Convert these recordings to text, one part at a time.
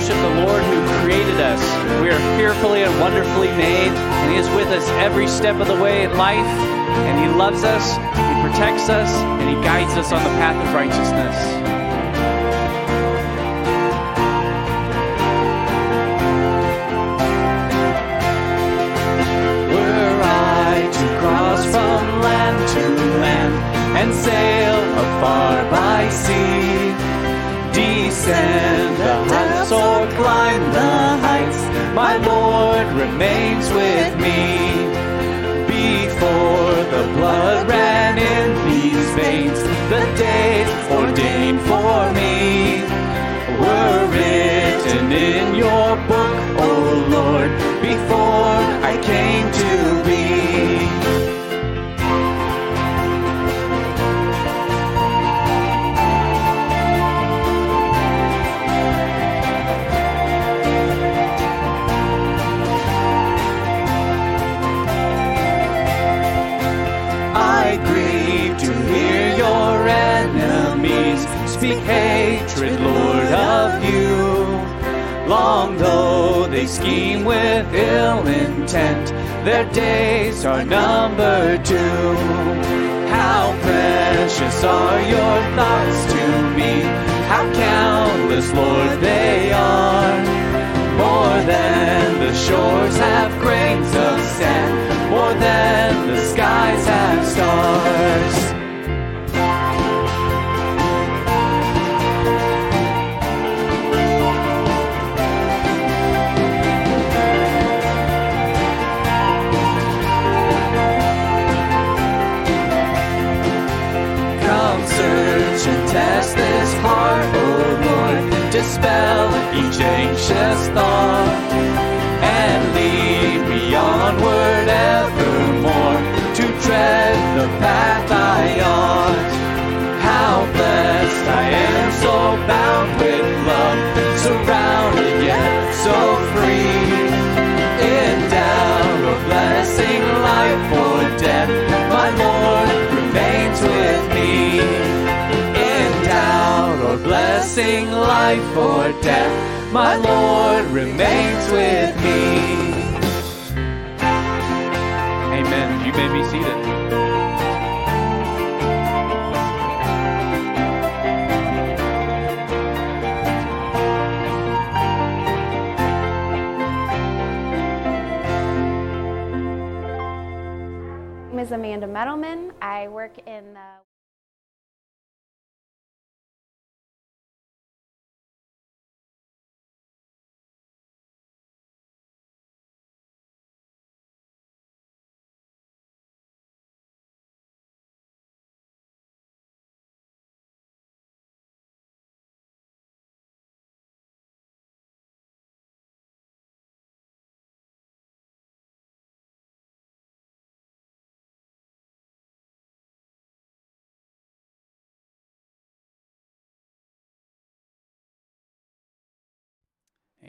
worship the Lord who created us. We are fearfully and wonderfully made, and He is with us every step of the way in life, and He loves us, He protects us, and He guides us on the path of righteousness. We're to cross from land to land and sail afar by sea. Descend my Lord remains with me. Before the blood ran in these veins, the days ordained for me were written in your book, O Lord, before I came to hatred, Lord, of you. Long though they scheme with ill intent, their days are numbered too. How precious are your thoughts to me, how countless, Lord, they are. More than the shores have grains of sand, more than the skies have stars. Each anxious thought and lead me onward evermore to tread the path blessing, life or death, my Lord remains with me. Amen. You may be seated. My name is Amanda Meadow-Man. I work in the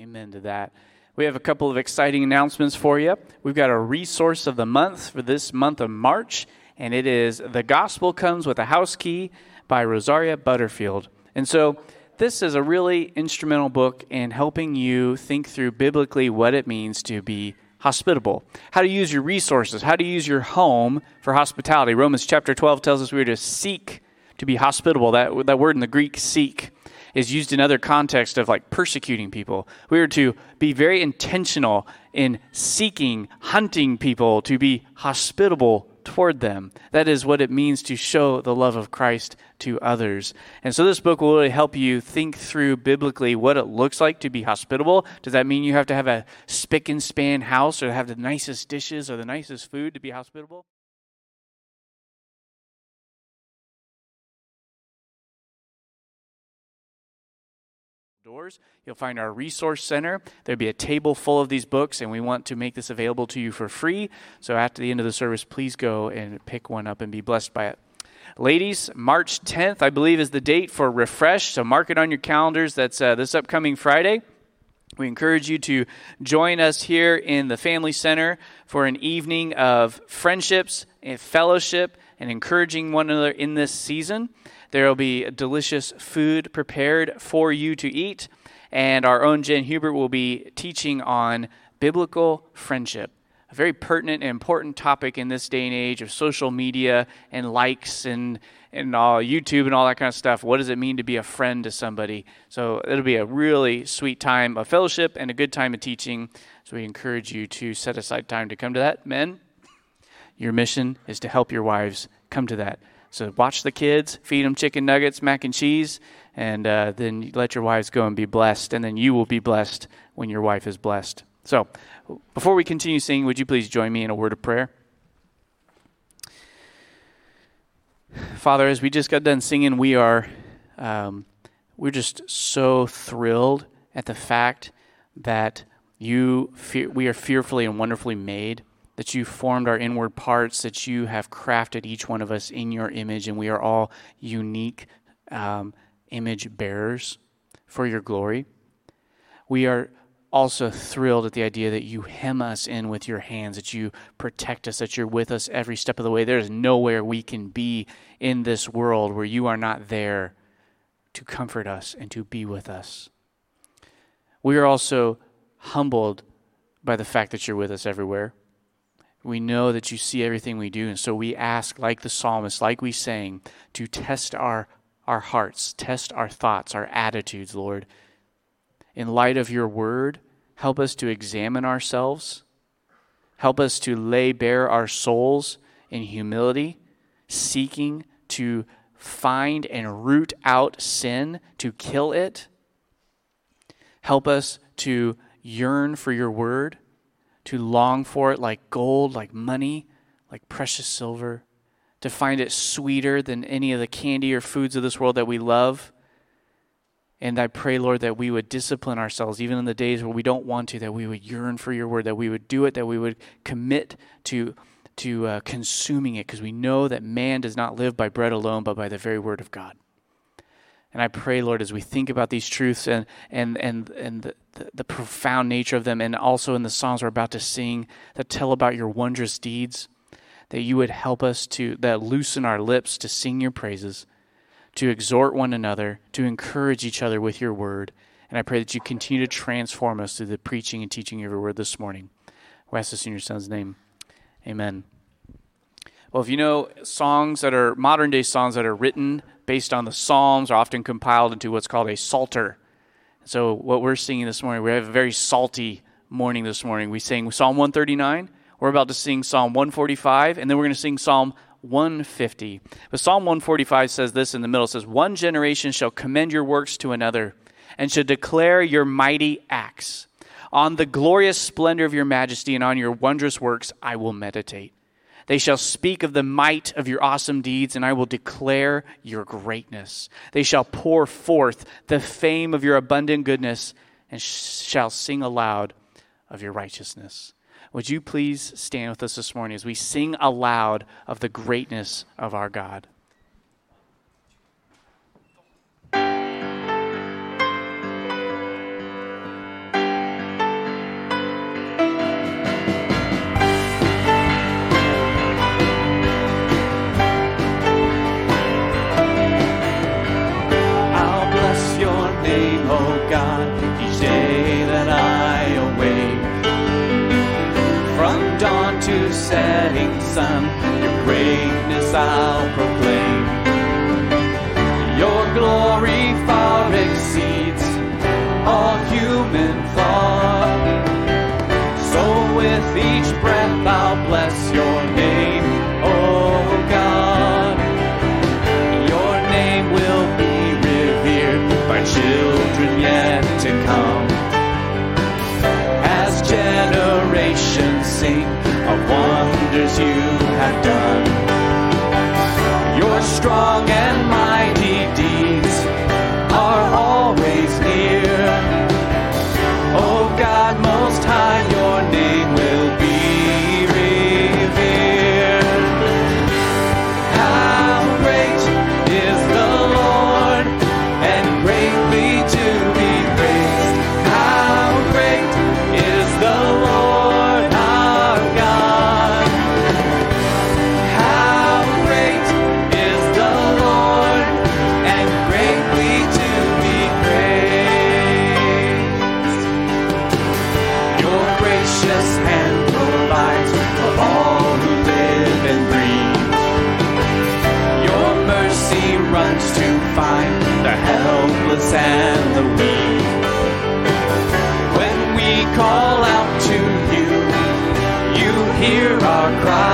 Amen to that. We have a couple of exciting announcements for you. We've got a resource of the month for this month of March, and it is The Gospel Comes with a House Key by Rosaria Butterfield. And so, this is a really instrumental book in helping you think through biblically what it means to be hospitable, how to use your resources, how to use your home for hospitality. Romans chapter 12 tells us we are to seek to be hospitable. That, that word in the Greek, seek, is used in other contexts of like persecuting people. We are to be very intentional in seeking, hunting people, to be hospitable toward them. That is what it means to show the love of Christ to others. And so this book will really help you think through biblically what it looks like to be hospitable. Does that mean you have to have a spick and span house or have the nicest dishes or the nicest food to be hospitable? Doors. You'll find our resource center. There'll be a table full of these books, and we want to make this available to you for free. So after the end of the service, please go and pick one up and be blessed by it. Ladies, March 10th, I believe, is the date for Refresh. So mark it on your calendars. That's uh, this upcoming Friday. We encourage you to join us here in the Family Center for an evening of friendships and fellowship and encouraging one another in this season. There will be delicious food prepared for you to eat, and our own Jen Hubert will be teaching on biblical friendship a very pertinent and important topic in this day and age of social media and likes and and all YouTube and all that kind of stuff. What does it mean to be a friend to somebody? So it'll be a really sweet time of fellowship and a good time of teaching. So we encourage you to set aside time to come to that. Men, your mission is to help your wives come to that. So watch the kids, feed them chicken nuggets, mac and cheese, and uh, then let your wives go and be blessed. And then you will be blessed when your wife is blessed. So before we continue singing, would you please join me in a word of prayer? Father, as we just got done singing, we are um, we're just so thrilled at the fact that you fe- we are fearfully and wonderfully made. That you formed our inward parts, that you have crafted each one of us in your image, and we are all unique um, image bearers for your glory. We are also thrilled at the idea that you hem us in with your hands, that you protect us, that you're with us every step of the way. There's nowhere we can be in this world where you are not there to comfort us and to be with us. We are also humbled by the fact that you're with us everywhere. We know that you see everything we do, and so we ask, like the psalmist, like we sang, to test our, our hearts, test our thoughts, our attitudes, Lord in light of your word, help us to examine ourselves. Help us to lay bare our souls in humility, seeking to find and root out sin, to kill it. Help us to yearn for your word, to long for it like gold, like money, like precious silver, to find it sweeter than any of the candy or foods of this world that we love and I pray, Lord, that we would discipline ourselves, even in the days where we don't want to, that we would yearn for your word, that we would do it, that we would commit to, to uh, consuming it, because we know that man does not live by bread alone, but by the very word of God. And I pray, Lord, as we think about these truths and, and, and, and the, the, the profound nature of them, and also in the songs we're about to sing that tell about your wondrous deeds, that you would help us to, that loosen our lips to sing your praises to exhort one another, to encourage each other with your word. And I pray that you continue to transform us through the preaching and teaching of your word this morning. We ask this in your son's name. Amen. Well, if you know songs that are modern day songs that are written based on the Psalms are often compiled into what's called a psalter. So, what we're singing this morning, we have a very salty morning this morning. We sing Psalm 139. We're about to sing Psalm 145, and then we're going to sing Psalm 150. But Psalm 145 says this in the middle it says, One generation shall commend your works to another and shall declare your mighty acts. On the glorious splendor of your majesty and on your wondrous works I will meditate. They shall speak of the might of your awesome deeds, and I will declare your greatness. They shall pour forth the fame of your abundant goodness, and shall sing aloud of your righteousness. Would you please stand with us this morning as we sing aloud of the greatness of our God? Strong helpless and the weak. When we call out to you, you hear our cries,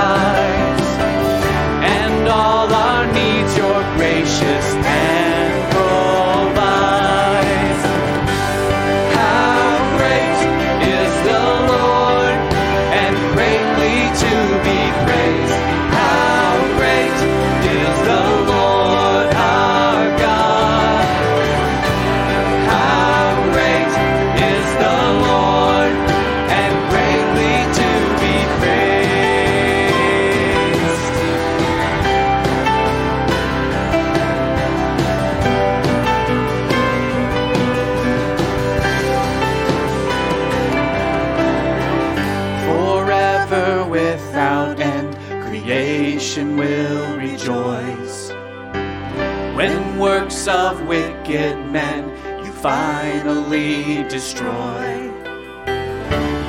wicked men you finally destroy,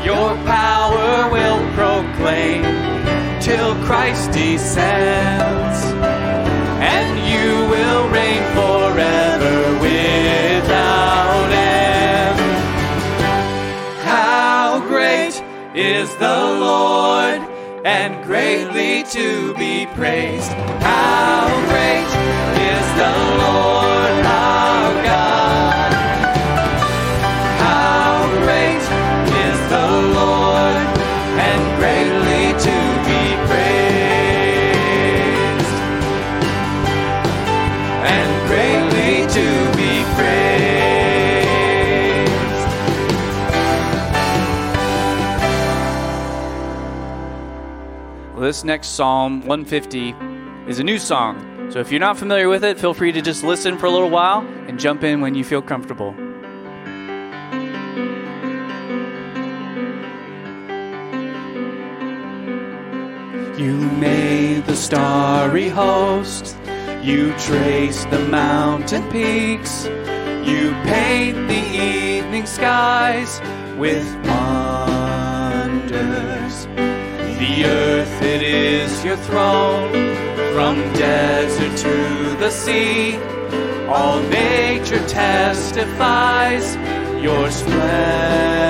your power will proclaim till Christ descends, and you will reign forever without end. How great is the Lord, and greatly to be praised. How great this next Psalm 150 is a new song. So if you're not familiar with it, feel free to just listen for a little while and jump in when you feel comfortable. You made the starry host. You trace the mountain peaks. You paint the evening skies with wonders. Earth, it is your throne. From desert to the sea, all nature testifies your splendor.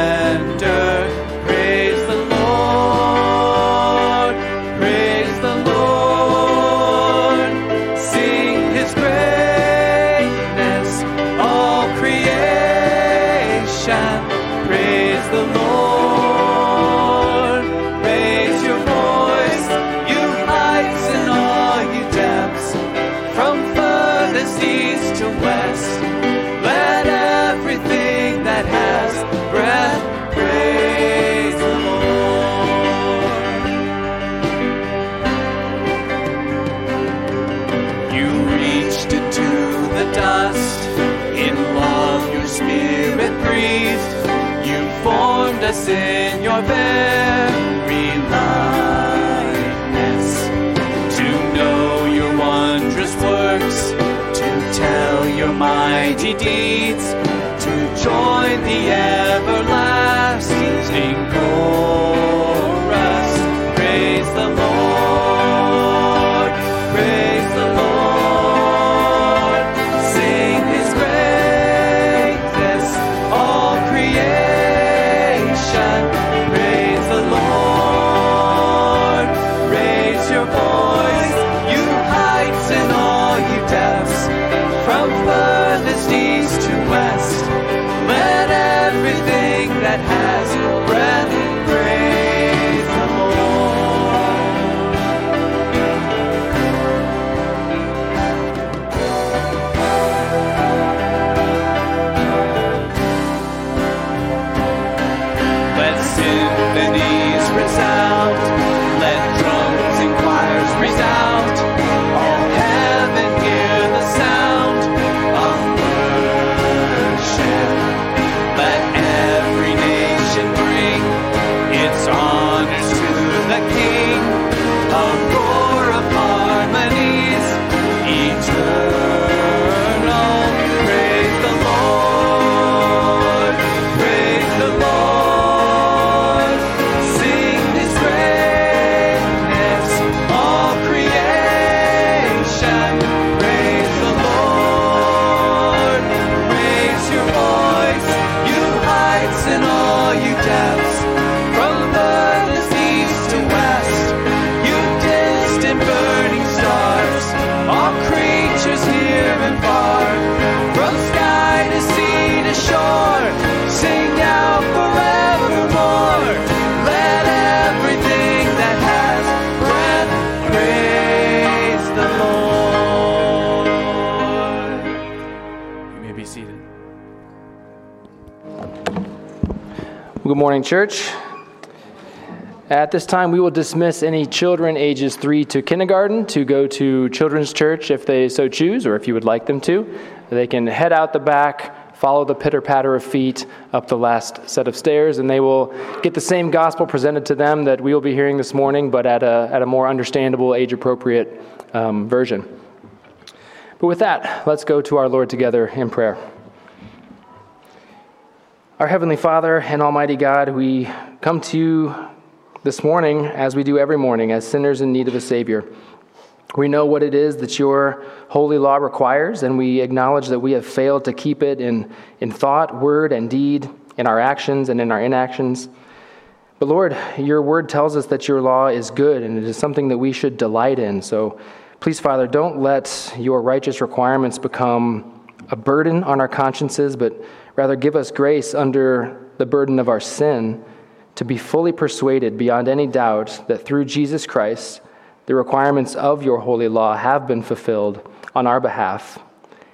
Church. At this time, we will dismiss any children ages 3 to kindergarten to go to children's church if they so choose, or if you would like them to. They can head out the back, follow the pitter patter of feet up the last set of stairs, and they will get the same gospel presented to them that we will be hearing this morning, but at a, at a more understandable, age appropriate um, version. But with that, let's go to our Lord together in prayer. Our Heavenly Father and Almighty God, we come to you this morning, as we do every morning, as sinners in need of a Savior. We know what it is that your holy law requires, and we acknowledge that we have failed to keep it in, in thought, word, and deed, in our actions and in our inactions. But Lord, your word tells us that your law is good and it is something that we should delight in. So please, Father, don't let your righteous requirements become a burden on our consciences, but rather give us grace under the burden of our sin to be fully persuaded beyond any doubt that through Jesus Christ, the requirements of your holy law have been fulfilled on our behalf.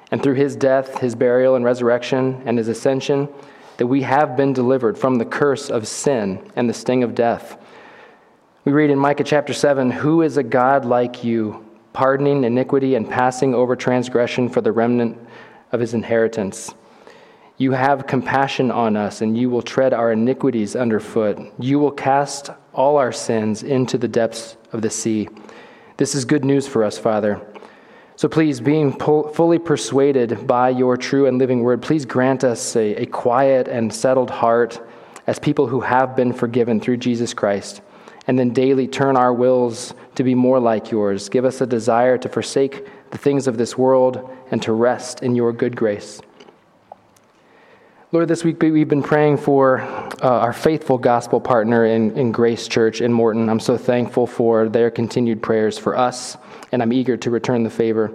And through his death, his burial, and resurrection, and his ascension, that we have been delivered from the curse of sin and the sting of death. We read in Micah chapter 7 Who is a God like you, pardoning iniquity and passing over transgression for the remnant of his inheritance? You have compassion on us, and you will tread our iniquities underfoot. You will cast all our sins into the depths of the sea. This is good news for us, Father. So please, being fully persuaded by your true and living word, please grant us a, a quiet and settled heart as people who have been forgiven through Jesus Christ. And then daily turn our wills to be more like yours. Give us a desire to forsake the things of this world and to rest in your good grace. Lord, this week we've been praying for uh, our faithful gospel partner in, in Grace Church in Morton. I'm so thankful for their continued prayers for us, and I'm eager to return the favor.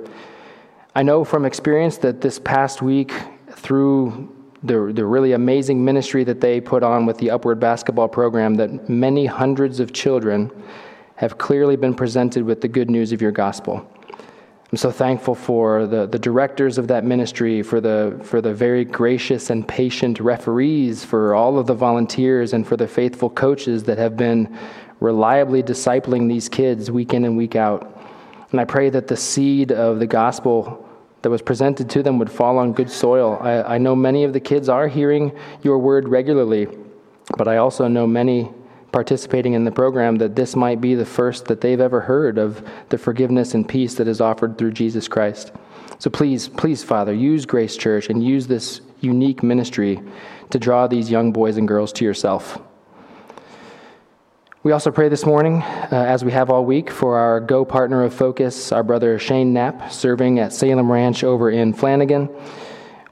I know from experience that this past week, through the, the really amazing ministry that they put on with the Upward Basketball program, that many hundreds of children have clearly been presented with the good news of your gospel. I'm so thankful for the, the directors of that ministry, for the, for the very gracious and patient referees, for all of the volunteers, and for the faithful coaches that have been reliably discipling these kids week in and week out. And I pray that the seed of the gospel that was presented to them would fall on good soil. I, I know many of the kids are hearing your word regularly, but I also know many participating in the program that this might be the first that they've ever heard of the forgiveness and peace that is offered through Jesus Christ. So please, please, Father, use Grace Church and use this unique ministry to draw these young boys and girls to yourself. We also pray this morning, uh, as we have all week, for our Go partner of focus, our brother Shane Knapp, serving at Salem Ranch over in Flanagan.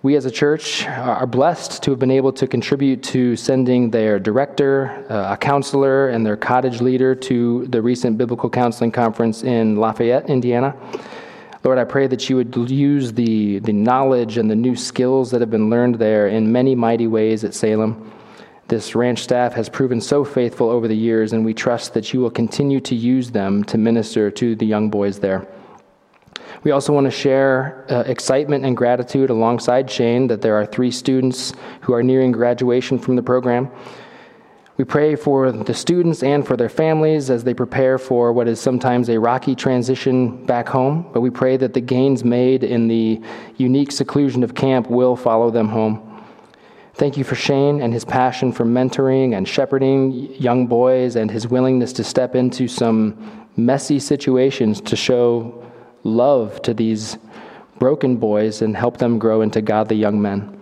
We as a church are blessed to have been able to contribute to sending their director, uh, a counselor, and their cottage leader to the recent Biblical Counseling Conference in Lafayette, Indiana. Lord, I pray that you would use the, the knowledge and the new skills that have been learned there in many mighty ways at Salem. This ranch staff has proven so faithful over the years, and we trust that you will continue to use them to minister to the young boys there. We also want to share uh, excitement and gratitude alongside Shane that there are three students who are nearing graduation from the program. We pray for the students and for their families as they prepare for what is sometimes a rocky transition back home, but we pray that the gains made in the unique seclusion of camp will follow them home. Thank you for Shane and his passion for mentoring and shepherding young boys and his willingness to step into some messy situations to show love to these broken boys and help them grow into godly young men.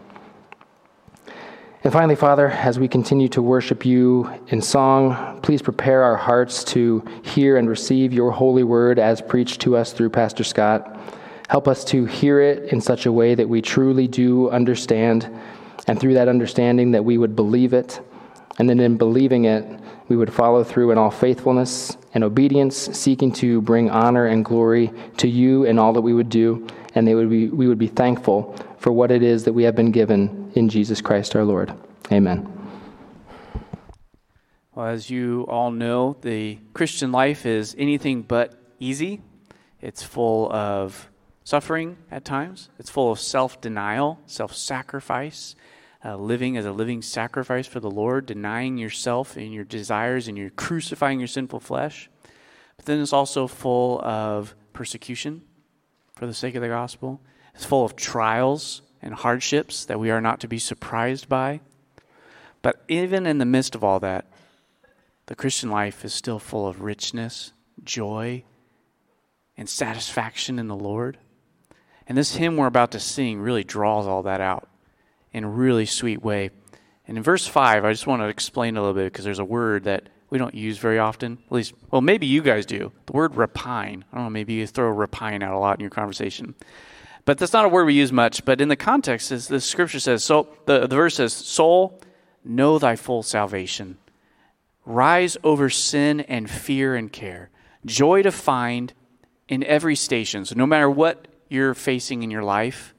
And finally, Father, as we continue to worship you in song, please prepare our hearts to hear and receive your holy word as preached to us through Pastor Scott. Help us to hear it in such a way that we truly do understand, and through that understanding, that we would believe it. And then in believing it, we would follow through in all faithfulness and obedience, seeking to bring honor and glory to you in all that we would do, and would be, we would be thankful for what it is that we have been given in Jesus Christ our Lord. Amen. Well, as you all know, the Christian life is anything but easy. It's full of suffering at times. It's full of self denial, self sacrifice, uh, living as a living sacrifice for the Lord, denying yourself and your desires, and you're crucifying your sinful flesh. But then it's also full of persecution for the sake of the gospel. It's full of trials and hardships that we are not to be surprised by. But even in the midst of all that, the Christian life is still full of richness, joy, and satisfaction in the Lord. And this hymn we're about to sing really draws all that out in a really sweet way. And in verse 5, I just want to explain a little bit because there's a word that we don't use very often. At least, well, maybe you guys do. The word repine. I don't know, maybe you throw repine out a lot in your conversation. But that's not a word we use much. But in the context, is the scripture says, so the, the verse says, Soul, know thy full salvation. Rise over sin and fear and care. Joy to find in every station. So no matter what you're facing in your life,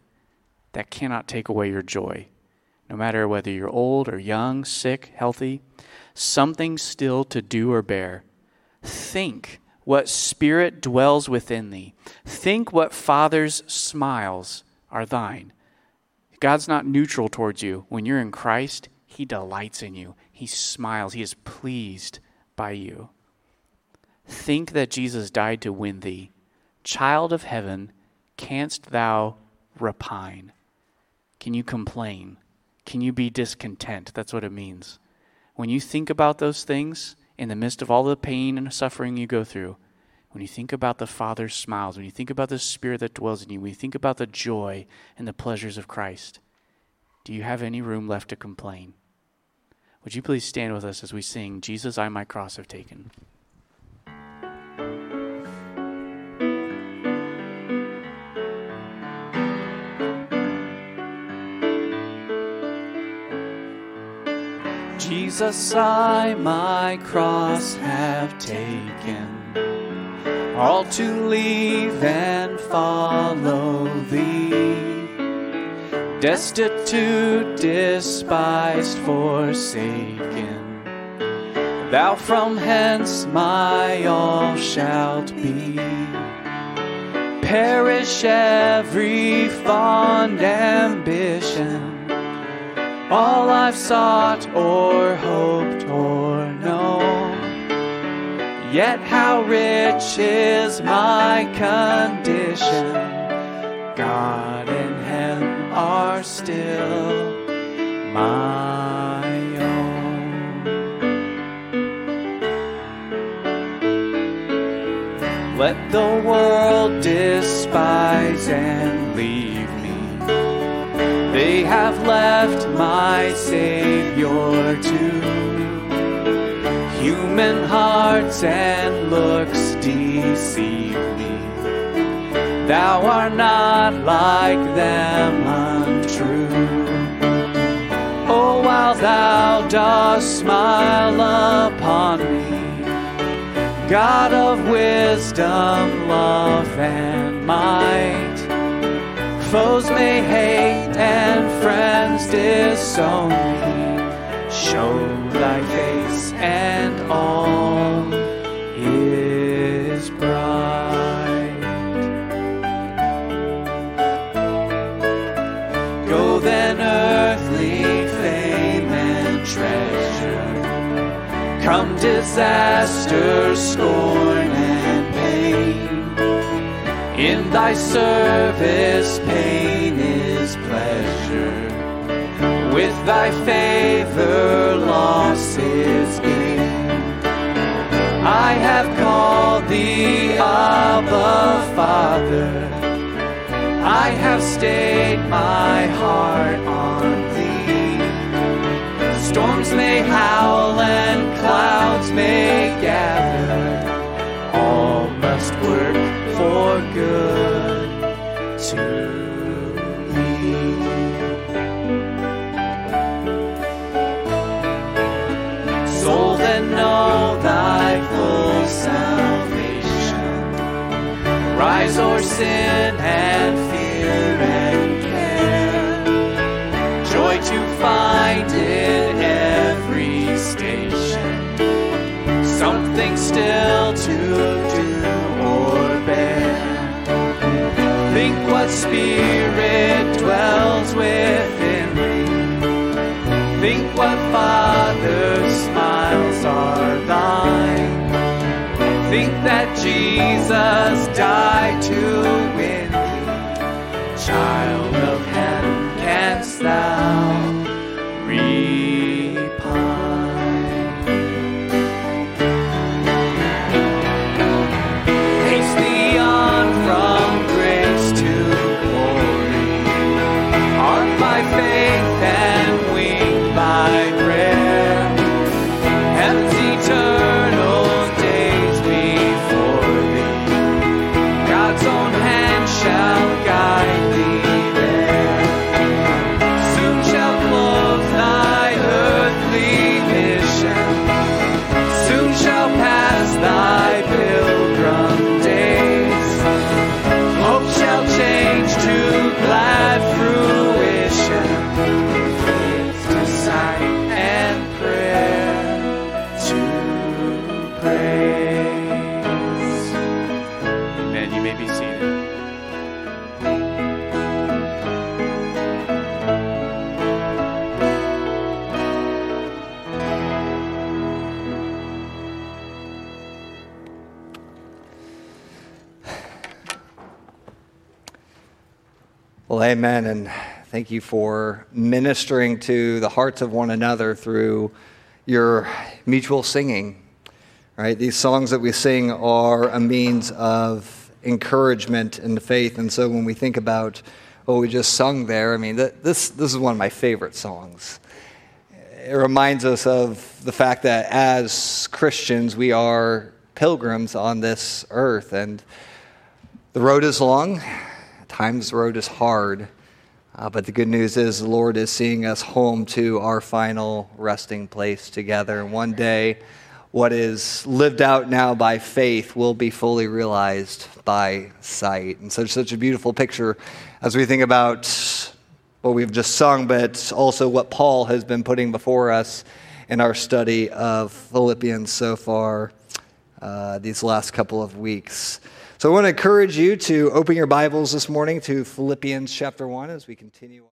that cannot take away your joy. No matter whether you're old or young, sick, healthy, something still to do or bear. Think what spirit dwells within thee. Think what Father's smiles are thine. God's not neutral towards you. When you're in Christ, He delights in you, He smiles, He is pleased by you. Think that Jesus died to win thee. Child of heaven, canst thou repine? Can you complain? Can you be discontent? That's what it means. When you think about those things in the midst of all the pain and suffering you go through, when you think about the Father's smiles, when you think about the Spirit that dwells in you, when you think about the joy and the pleasures of Christ, do you have any room left to complain? Would you please stand with us as we sing, Jesus, I my cross have taken? Jesus, I my cross have taken, all to leave and follow thee. Destitute, despised, forsaken, thou from hence my all shalt be. Perish every fond ambition all I've sought or hoped or known. Yet how rich is my condition, God and Him are still my own. Let the world despise and leave they have left my Savior to human hearts and looks deceive me. Thou art not like them untrue. Oh, while thou dost smile upon me, God of wisdom, love, and might Foes may hate and friends disown me. Show thy face and all is bright. Go then, earthly fame and treasure. Come disaster, scorn. In thy service, pain is pleasure. With thy favor, loss is gain. I have called thee Abba, Father. I have stayed my heart on thee. Storms may howl and clouds may gather. All must work for good to me. Soul, then know thy full salvation. Rise o'er sin and fear and care. Joy to find in every station. Something still to what spirit dwells within thee. Think what Father's smiles are thine. Think that Jesus died to win thee. Child of heaven, canst thou amen. And thank you for ministering to the hearts of one another through your mutual singing. Right? These songs that we sing are a means of encouragement and faith. And so when we think about what we just sung there, I mean, this, this is one of my favorite songs. It reminds us of the fact that as Christians, we are pilgrims on this earth. And the road is long, times road is hard. Uh, but the good news is the Lord is seeing us home to our final resting place together. And one day, what is lived out now by faith will be fully realized by sight. And such such a beautiful picture as we think about what we've just sung, but also what Paul has been putting before us in our study of Philippians so far uh, these last couple of weeks. So I want to encourage you to open your Bibles this morning to Philippians chapter 1 as we continue.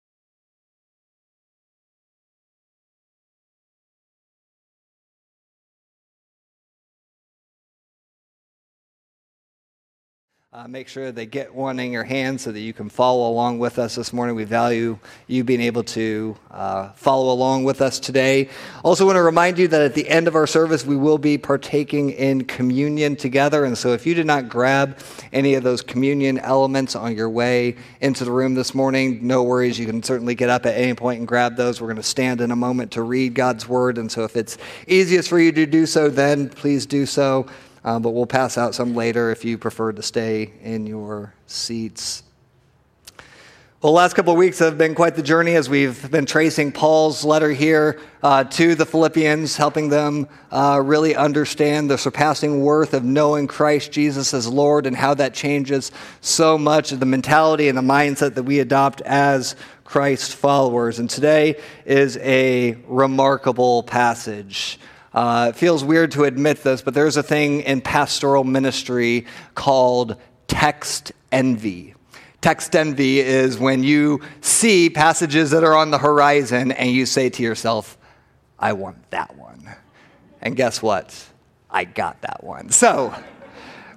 Uh, make sure they get one in your hand so that you can follow along with us this morning. We value you being able to uh, follow along with us today. Also, want to remind you that at the end of our service, we will be partaking in communion together. And so, if you did not grab any of those communion elements on your way into the room this morning, no worries. You can certainly get up at any point and grab those. We're going to stand in a moment to read God's word. And so, if it's easiest for you to do so, then please do so. Uh, but we'll pass out some later if you prefer to stay in your seats. Well, the last couple of weeks have been quite the journey as we've been tracing Paul's letter here uh, to the Philippians, helping them uh, really understand the surpassing worth of knowing Christ Jesus as Lord and how that changes so much of the mentality and the mindset that we adopt as Christ followers. And today is a remarkable passage. Uh, it feels weird to admit this, but there's a thing in pastoral ministry called text envy. Text envy is when you see passages that are on the horizon and you say to yourself, I want that one. And guess what? I got that one. So,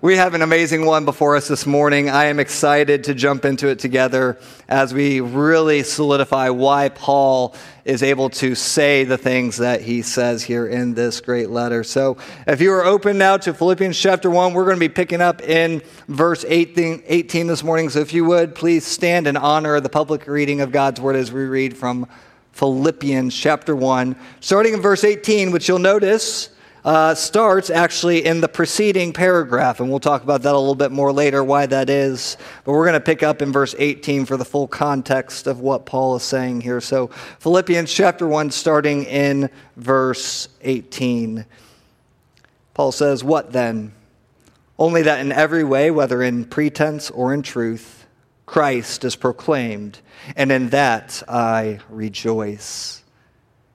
we have an amazing one before us this morning. I am excited to jump into it together as we really solidify why Paul is able to say the things that he says here in this great letter. So, if you are open now to Philippians chapter 1, we're going to be picking up in verse 18, 18 this morning. So, if you would, please stand in honor of the public reading of God's word as we read from Philippians chapter 1, starting in verse 18, which you'll notice uh, starts actually in the preceding paragraph, and we'll talk about that a little bit more later, why that is. But we're going to pick up in verse 18 for the full context of what Paul is saying here. So, Philippians chapter 1, starting in verse 18. Paul says, What then? Only that in every way, whether in pretense or in truth, Christ is proclaimed, and in that I rejoice.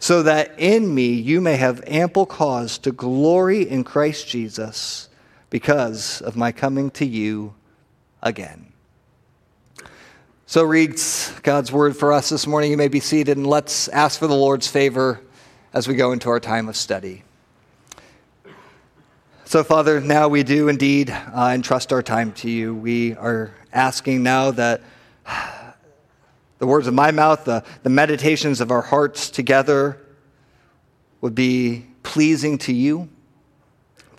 so that in me you may have ample cause to glory in Christ Jesus because of my coming to you again. So reads God's word for us this morning. You may be seated and let's ask for the Lord's favor as we go into our time of study. So, Father, now we do indeed uh, entrust our time to you. We are asking now that the words of my mouth, the, the meditations of our hearts together would be pleasing to you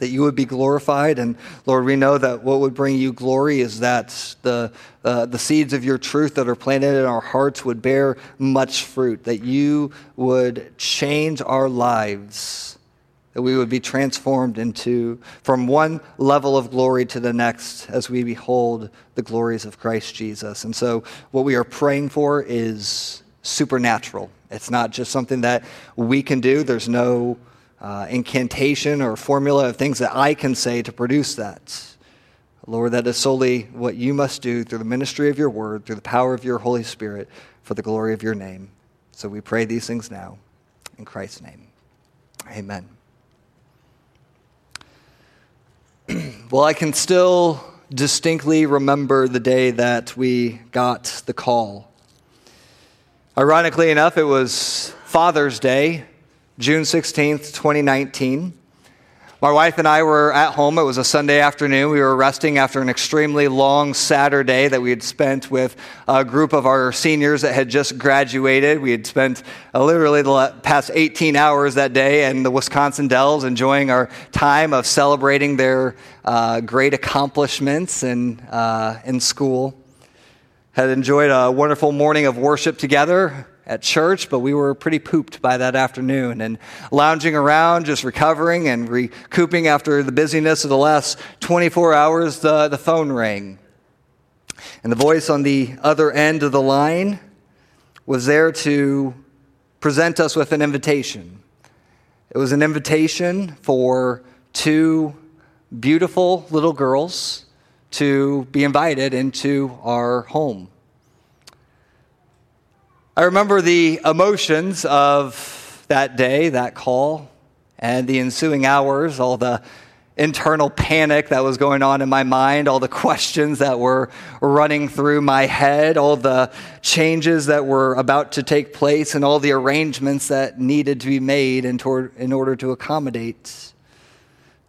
that you would be glorified. And Lord, we know that what would bring you glory is that the, uh, the seeds of your truth that are planted in our hearts would bear much fruit, that you would change our lives, that we would be transformed into from one level of glory to the next as we behold the glories of Christ Jesus. And so, what we are praying for is supernatural. It's not just something that we can do. There's no uh, incantation or formula of things that I can say to produce that. Lord, that is solely what you must do through the ministry of your word, through the power of your Holy Spirit, for the glory of your name. So we pray these things now. In Christ's name. Amen. well, I can still distinctly remember the day that we got the call. Ironically enough, it was Father's Day June 16th, 2019. My wife and I were at home. It was a Sunday afternoon. We were resting after an extremely long Saturday that we had spent with a group of our seniors that had just graduated. We had spent uh, literally the past 18 hours that day in the Wisconsin Dells enjoying our time of celebrating their uh, great accomplishments in, uh, in school. Had enjoyed a wonderful morning of worship together at church, but we were pretty pooped by that afternoon and lounging around, just recovering and recouping after the busyness of the last 24 hours. The, the phone rang. And the voice on the other end of the line was there to present us with an invitation. It was an invitation for two beautiful little girls to be invited into our home. I remember the emotions of that day, that call, and the ensuing hours, all the internal panic that was going on in my mind, all the questions that were running through my head, all the changes that were about to take place, and all the arrangements that needed to be made in, in order to accommodate.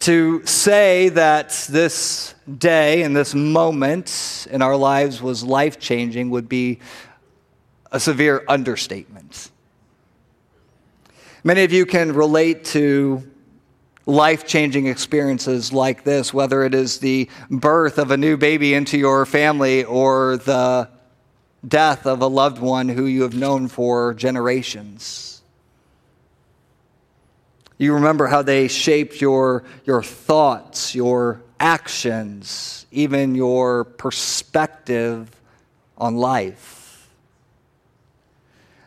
To say that this day and this moment in our lives was life changing would be a severe understatement. Many of you can relate to life changing experiences like this, whether it is the birth of a new baby into your family or the death of a loved one who you have known for generations. You remember how they shaped your, your thoughts, your actions, even your perspective on life.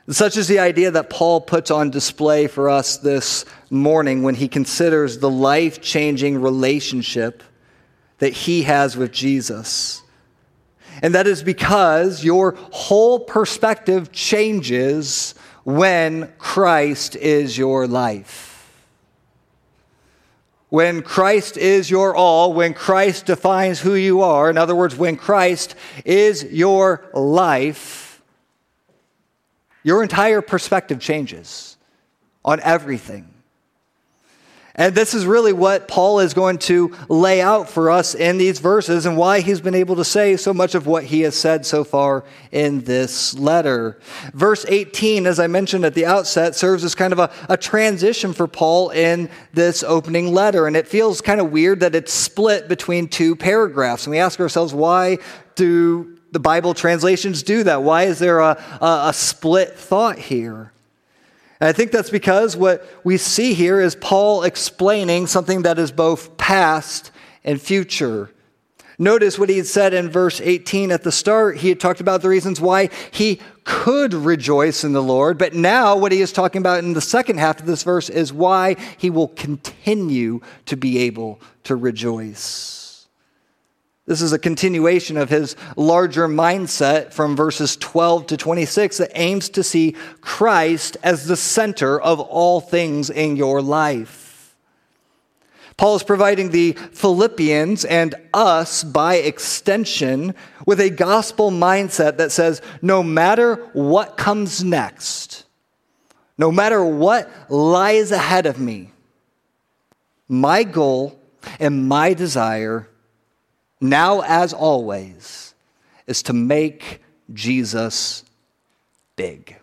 Such is the idea that Paul puts on display for us this morning when he considers the life changing relationship that he has with Jesus. And that is because your whole perspective changes when Christ is your life. When Christ is your all, when Christ defines who you are, in other words, when Christ is your life, your entire perspective changes on everything. And this is really what Paul is going to lay out for us in these verses and why he's been able to say so much of what he has said so far in this letter. Verse 18, as I mentioned at the outset, serves as kind of a, a transition for Paul in this opening letter. And it feels kind of weird that it's split between two paragraphs. And we ask ourselves, why do the Bible translations do that? Why is there a, a, a split thought here? And I think that's because what we see here is Paul explaining something that is both past and future. Notice what he had said in verse 18 at the start. He had talked about the reasons why he could rejoice in the Lord. But now, what he is talking about in the second half of this verse is why he will continue to be able to rejoice. This is a continuation of his larger mindset from verses 12 to 26 that aims to see Christ as the center of all things in your life. Paul is providing the Philippians and us, by extension, with a gospel mindset that says no matter what comes next, no matter what lies ahead of me, my goal and my desire now as always, is to make Jesus big.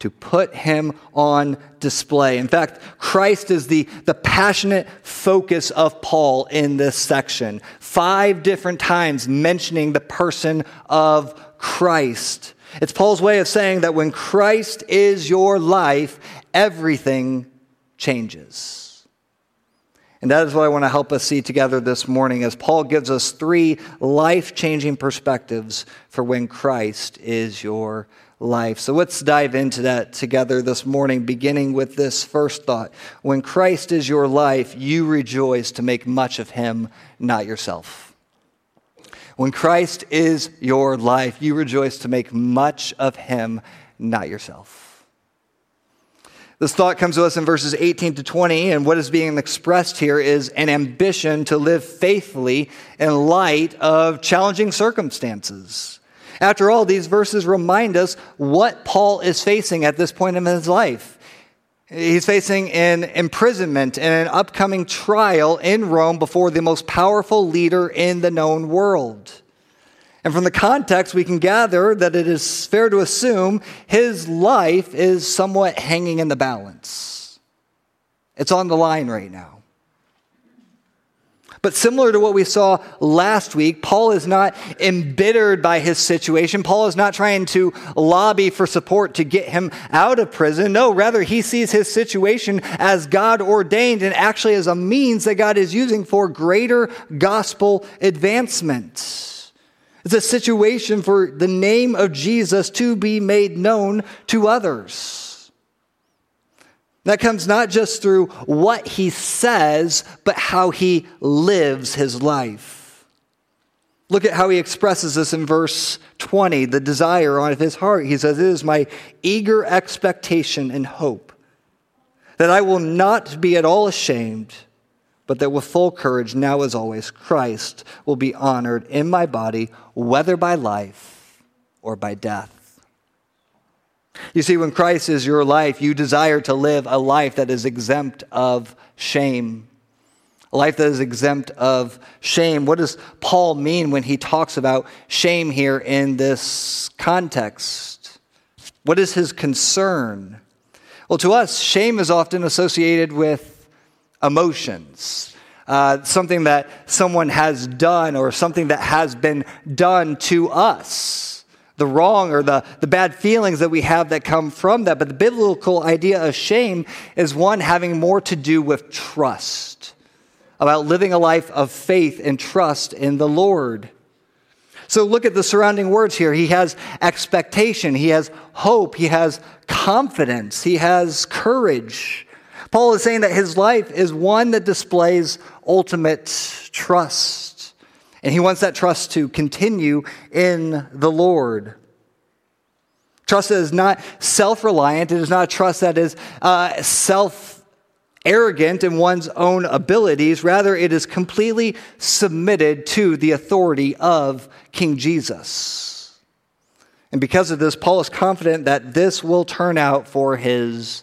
To put him on display. In fact, Christ is the, the passionate focus of Paul in this section. Five different times mentioning the person of Christ. It's Paul's way of saying that when Christ is your life, everything changes. And that is what I want to help us see together this morning as Paul gives us three life changing perspectives for when Christ is your life. So let's dive into that together this morning, beginning with this first thought. When Christ is your life, you rejoice to make much of him, not yourself. When Christ is your life, you rejoice to make much of him, not yourself. This thought comes to us in verses 18 to 20, and what is being expressed here is an ambition to live faithfully in light of challenging circumstances. After all, these verses remind us what Paul is facing at this point in his life. He's facing an imprisonment and an upcoming trial in Rome before the most powerful leader in the known world. And from the context, we can gather that it is fair to assume his life is somewhat hanging in the balance. It's on the line right now. But similar to what we saw last week, Paul is not embittered by his situation. Paul is not trying to lobby for support to get him out of prison. No, rather, he sees his situation as God ordained and actually as a means that God is using for greater gospel advancement. It's a situation for the name of Jesus to be made known to others. That comes not just through what he says, but how he lives his life. Look at how he expresses this in verse 20, the desire of his heart. He says, It is my eager expectation and hope that I will not be at all ashamed but that with full courage, now as always, Christ will be honored in my body, whether by life or by death. You see, when Christ is your life, you desire to live a life that is exempt of shame. A life that is exempt of shame. What does Paul mean when he talks about shame here in this context? What is his concern? Well, to us, shame is often associated with emotions. Uh, something that someone has done or something that has been done to us. The wrong or the, the bad feelings that we have that come from that. But the biblical idea of shame is one having more to do with trust, about living a life of faith and trust in the Lord. So look at the surrounding words here. He has expectation, he has hope, he has confidence, he has courage. Paul is saying that his life is one that displays ultimate trust. And he wants that trust to continue in the Lord. Trust that is not self reliant, it is not a trust that is uh, self arrogant in one's own abilities. Rather, it is completely submitted to the authority of King Jesus. And because of this, Paul is confident that this will turn out for his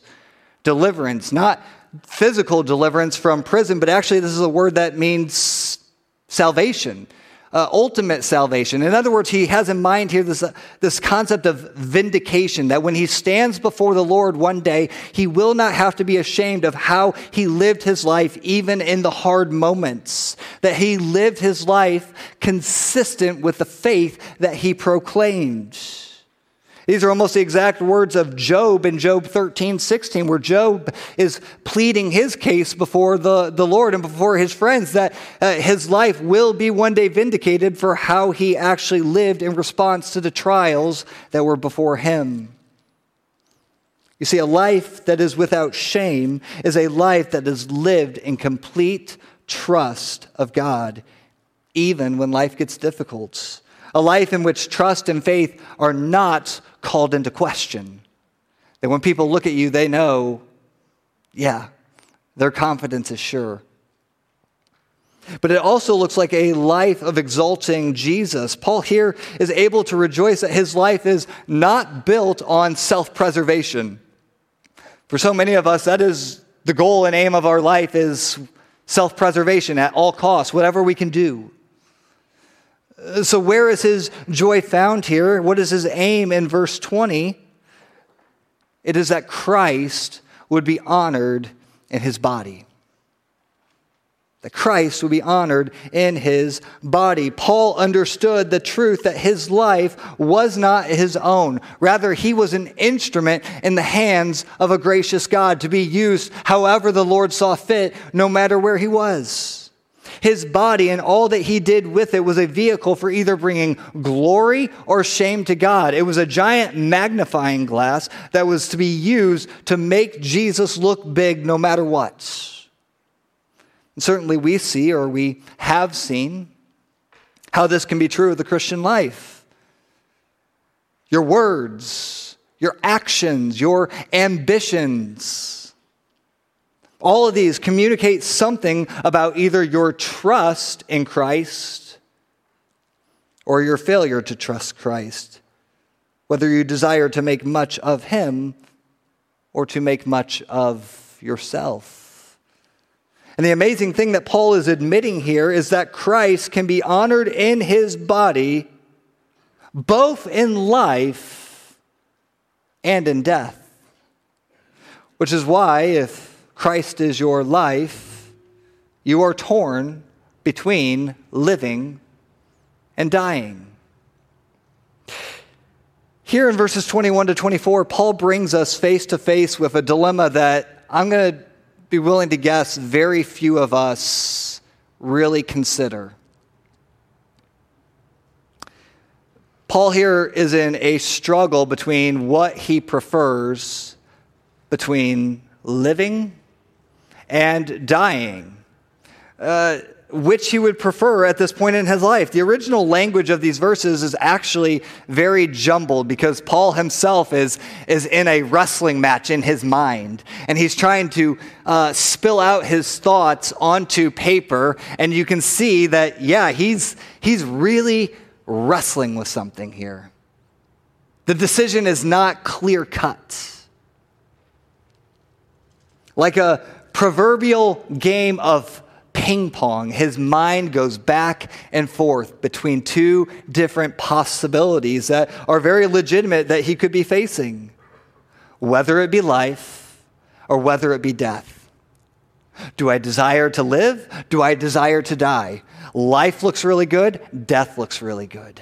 deliverance, not physical deliverance from prison, but actually, this is a word that means salvation uh, ultimate salvation. In other words, he has in mind here this, uh, this concept of vindication, that when he stands before the Lord one day, he will not have to be ashamed of how he lived his life, even in the hard moments, that he lived his life consistent with the faith that he proclaimed. These are almost the exact words of Job in Job 13, 16, where Job is pleading his case before the, the Lord and before his friends that uh, his life will be one day vindicated for how he actually lived in response to the trials that were before him. You see, a life that is without shame is a life that is lived in complete trust of God, even when life gets difficult. A life in which trust and faith are not called into question. That when people look at you, they know, yeah, their confidence is sure. But it also looks like a life of exalting Jesus. Paul here is able to rejoice that his life is not built on self preservation. For so many of us, that is the goal and aim of our life is self preservation at all costs, whatever we can do. So, where is his joy found here? What is his aim in verse 20? It is that Christ would be honored in his body. That Christ would be honored in his body. Paul understood the truth that his life was not his own. Rather, he was an instrument in the hands of a gracious God to be used however the Lord saw fit, no matter where he was. His body and all that he did with it was a vehicle for either bringing glory or shame to God. It was a giant magnifying glass that was to be used to make Jesus look big no matter what. And certainly, we see or we have seen how this can be true of the Christian life. Your words, your actions, your ambitions all of these communicate something about either your trust in Christ or your failure to trust Christ, whether you desire to make much of Him or to make much of yourself. And the amazing thing that Paul is admitting here is that Christ can be honored in his body both in life and in death. Which is why, if Christ is your life, you are torn between living and dying. Here in verses 21 to 24, Paul brings us face to face with a dilemma that I'm going to be willing to guess very few of us really consider. Paul here is in a struggle between what he prefers between living and dying. Uh, which he would prefer at this point in his life. The original language of these verses is actually very jumbled because Paul himself is, is in a wrestling match in his mind. And he's trying to uh, spill out his thoughts onto paper. And you can see that, yeah, he's, he's really wrestling with something here. The decision is not clear cut. Like a proverbial game of ping pong, his mind goes back and forth between two different possibilities that are very legitimate that he could be facing whether it be life or whether it be death. Do I desire to live? Do I desire to die? Life looks really good, death looks really good.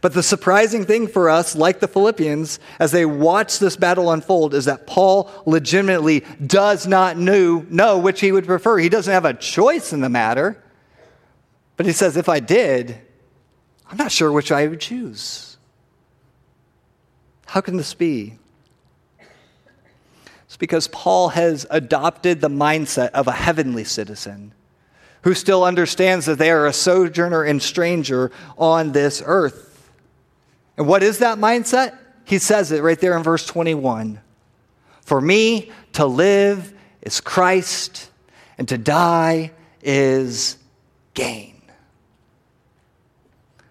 But the surprising thing for us, like the Philippians, as they watch this battle unfold, is that Paul legitimately does not know, know which he would prefer. He doesn't have a choice in the matter. But he says, if I did, I'm not sure which I would choose. How can this be? It's because Paul has adopted the mindset of a heavenly citizen who still understands that they are a sojourner and stranger on this earth. And what is that mindset? He says it right there in verse 21. For me to live is Christ, and to die is gain.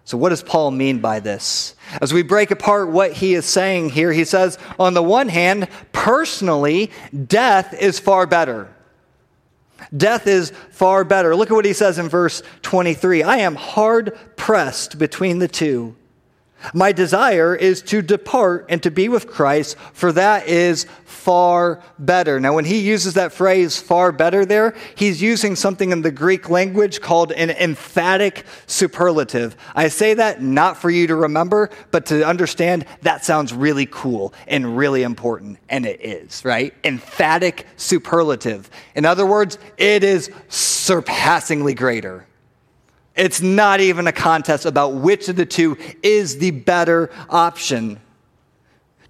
So, what does Paul mean by this? As we break apart what he is saying here, he says, on the one hand, personally, death is far better. Death is far better. Look at what he says in verse 23 I am hard pressed between the two. My desire is to depart and to be with Christ, for that is far better. Now, when he uses that phrase far better there, he's using something in the Greek language called an emphatic superlative. I say that not for you to remember, but to understand that sounds really cool and really important. And it is, right? Emphatic superlative. In other words, it is surpassingly greater. It's not even a contest about which of the two is the better option.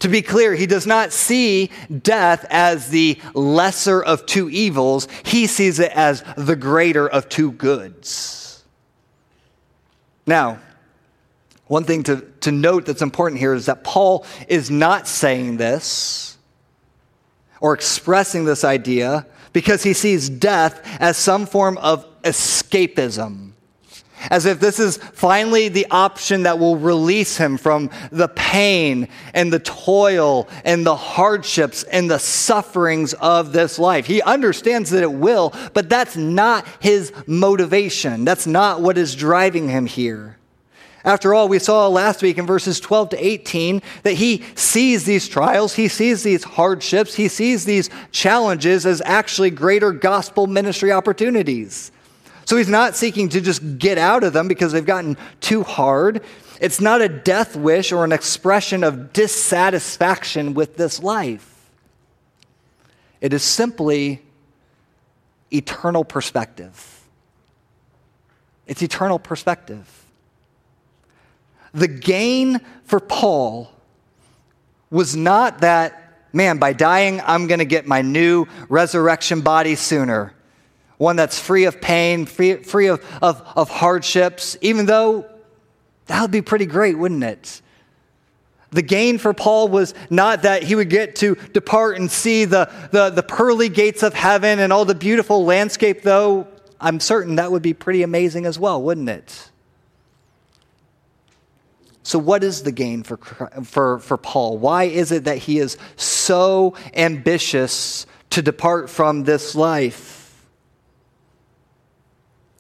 To be clear, he does not see death as the lesser of two evils, he sees it as the greater of two goods. Now, one thing to, to note that's important here is that Paul is not saying this or expressing this idea because he sees death as some form of escapism as if this is finally the option that will release him from the pain and the toil and the hardships and the sufferings of this life. He understands that it will, but that's not his motivation. That's not what is driving him here. After all, we saw last week in verses 12 to 18 that he sees these trials, he sees these hardships, he sees these challenges as actually greater gospel ministry opportunities. So he's not seeking to just get out of them because they've gotten too hard. It's not a death wish or an expression of dissatisfaction with this life. It is simply eternal perspective. It's eternal perspective. The gain for Paul was not that, man, by dying, I'm going to get my new resurrection body sooner one that's free of pain, free, free of, of, of hardships, even though that would be pretty great, wouldn't it? The gain for Paul was not that he would get to depart and see the, the, the pearly gates of heaven and all the beautiful landscape, though I'm certain that would be pretty amazing as well, wouldn't it? So, what is the gain for, for, for Paul? Why is it that he is so ambitious to depart from this life?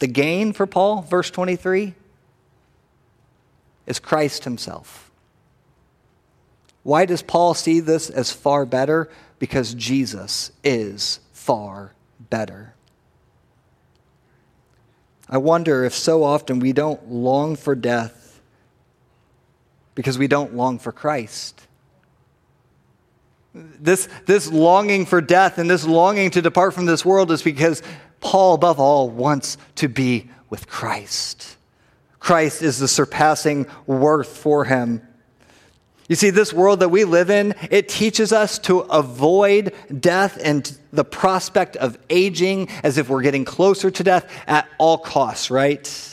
The gain for Paul, verse 23, is Christ himself. Why does Paul see this as far better? Because Jesus is far better. I wonder if so often we don't long for death because we don't long for Christ. This, this longing for death and this longing to depart from this world is because Paul, above all, wants to be with Christ. Christ is the surpassing worth for him. You see, this world that we live in, it teaches us to avoid death and the prospect of aging as if we're getting closer to death at all costs, right?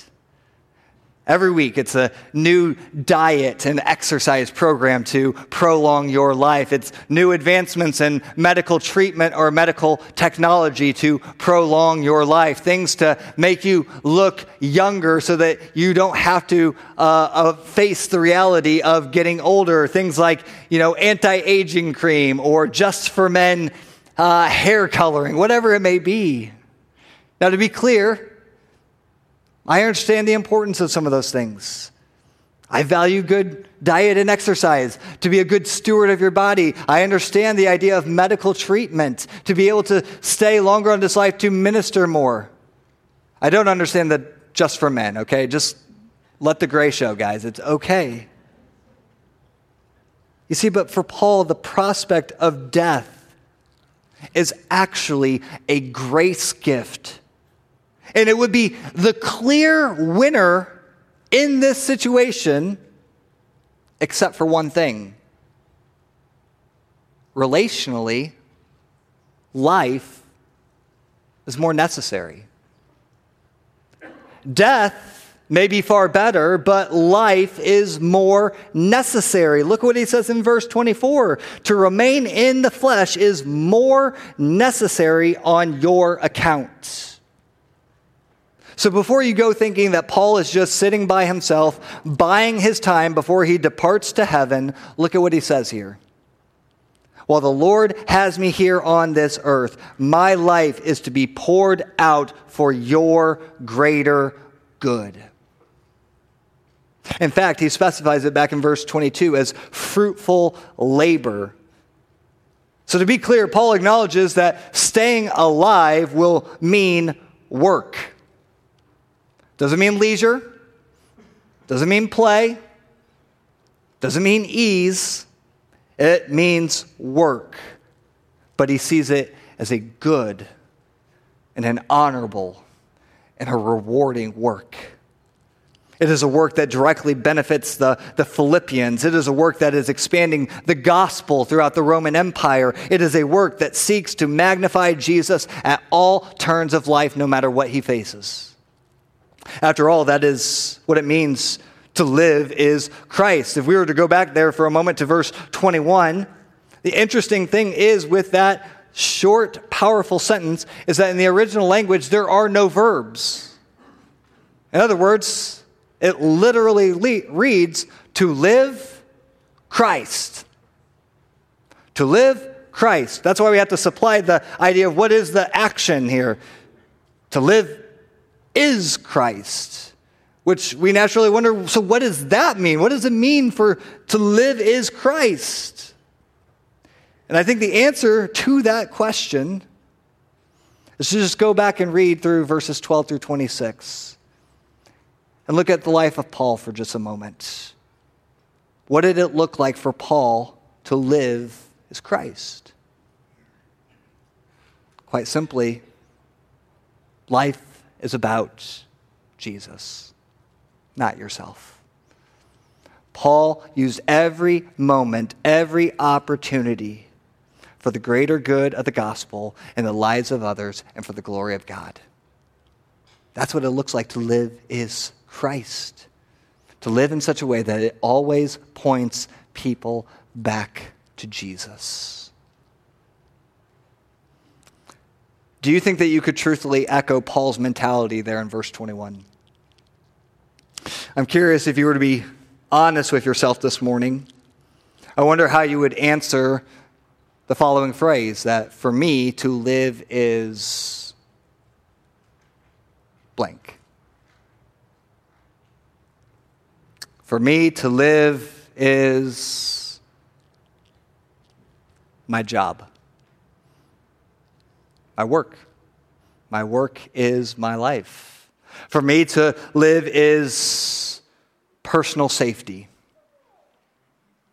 Every week, it's a new diet and exercise program to prolong your life. It's new advancements in medical treatment or medical technology to prolong your life. Things to make you look younger so that you don't have to uh, uh, face the reality of getting older. Things like, you know, anti-aging cream or just for men uh, hair coloring, whatever it may be. Now, to be clear, I understand the importance of some of those things. I value good diet and exercise, to be a good steward of your body. I understand the idea of medical treatment, to be able to stay longer on this life, to minister more. I don't understand that just for men, okay? Just let the gray show, guys. It's okay. You see, but for Paul, the prospect of death is actually a grace gift and it would be the clear winner in this situation, except for one thing. Relationally, life is more necessary. Death may be far better, but life is more necessary. Look what he says in verse 24 to remain in the flesh is more necessary on your account. So before you go thinking that Paul is just sitting by himself, buying his time before he departs to heaven, look at what he says here. While the Lord has me here on this earth, my life is to be poured out for your greater good. In fact, he specifies it back in verse 22 as fruitful labor. So, to be clear, Paul acknowledges that staying alive will mean work. Doesn't mean leisure, doesn't mean play, doesn't mean ease. It means work. But he sees it as a good and an honorable and a rewarding work. It is a work that directly benefits the, the Philippians. It is a work that is expanding the gospel throughout the Roman Empire. It is a work that seeks to magnify Jesus at all turns of life, no matter what he faces. After all, that is what it means to live is Christ. If we were to go back there for a moment to verse 21, the interesting thing is with that short, powerful sentence is that in the original language, there are no verbs. In other words, it literally le- reads to live Christ. To live Christ. That's why we have to supply the idea of what is the action here. To live is Christ which we naturally wonder so what does that mean? What does it mean for to live is christ? And i think the answer to that question is to just go back and read through verses 12 through 26 and look at the life of paul for just a moment. What did it look like for paul to live as christ? Quite simply life is about jesus not yourself. Paul used every moment, every opportunity for the greater good of the gospel and the lives of others and for the glory of God. That's what it looks like to live is Christ. To live in such a way that it always points people back to Jesus. Do you think that you could truthfully echo Paul's mentality there in verse 21? I'm curious if you were to be honest with yourself this morning. I wonder how you would answer the following phrase that for me to live is blank. For me to live is my job, my work. My work is my life. For me to live is personal safety.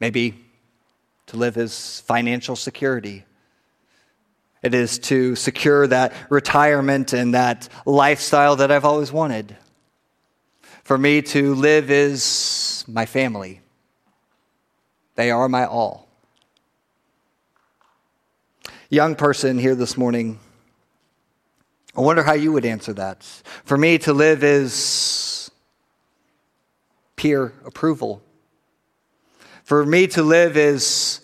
Maybe to live is financial security. It is to secure that retirement and that lifestyle that I've always wanted. For me to live is my family. They are my all. Young person here this morning, I wonder how you would answer that. For me, to live is peer approval. For me to live is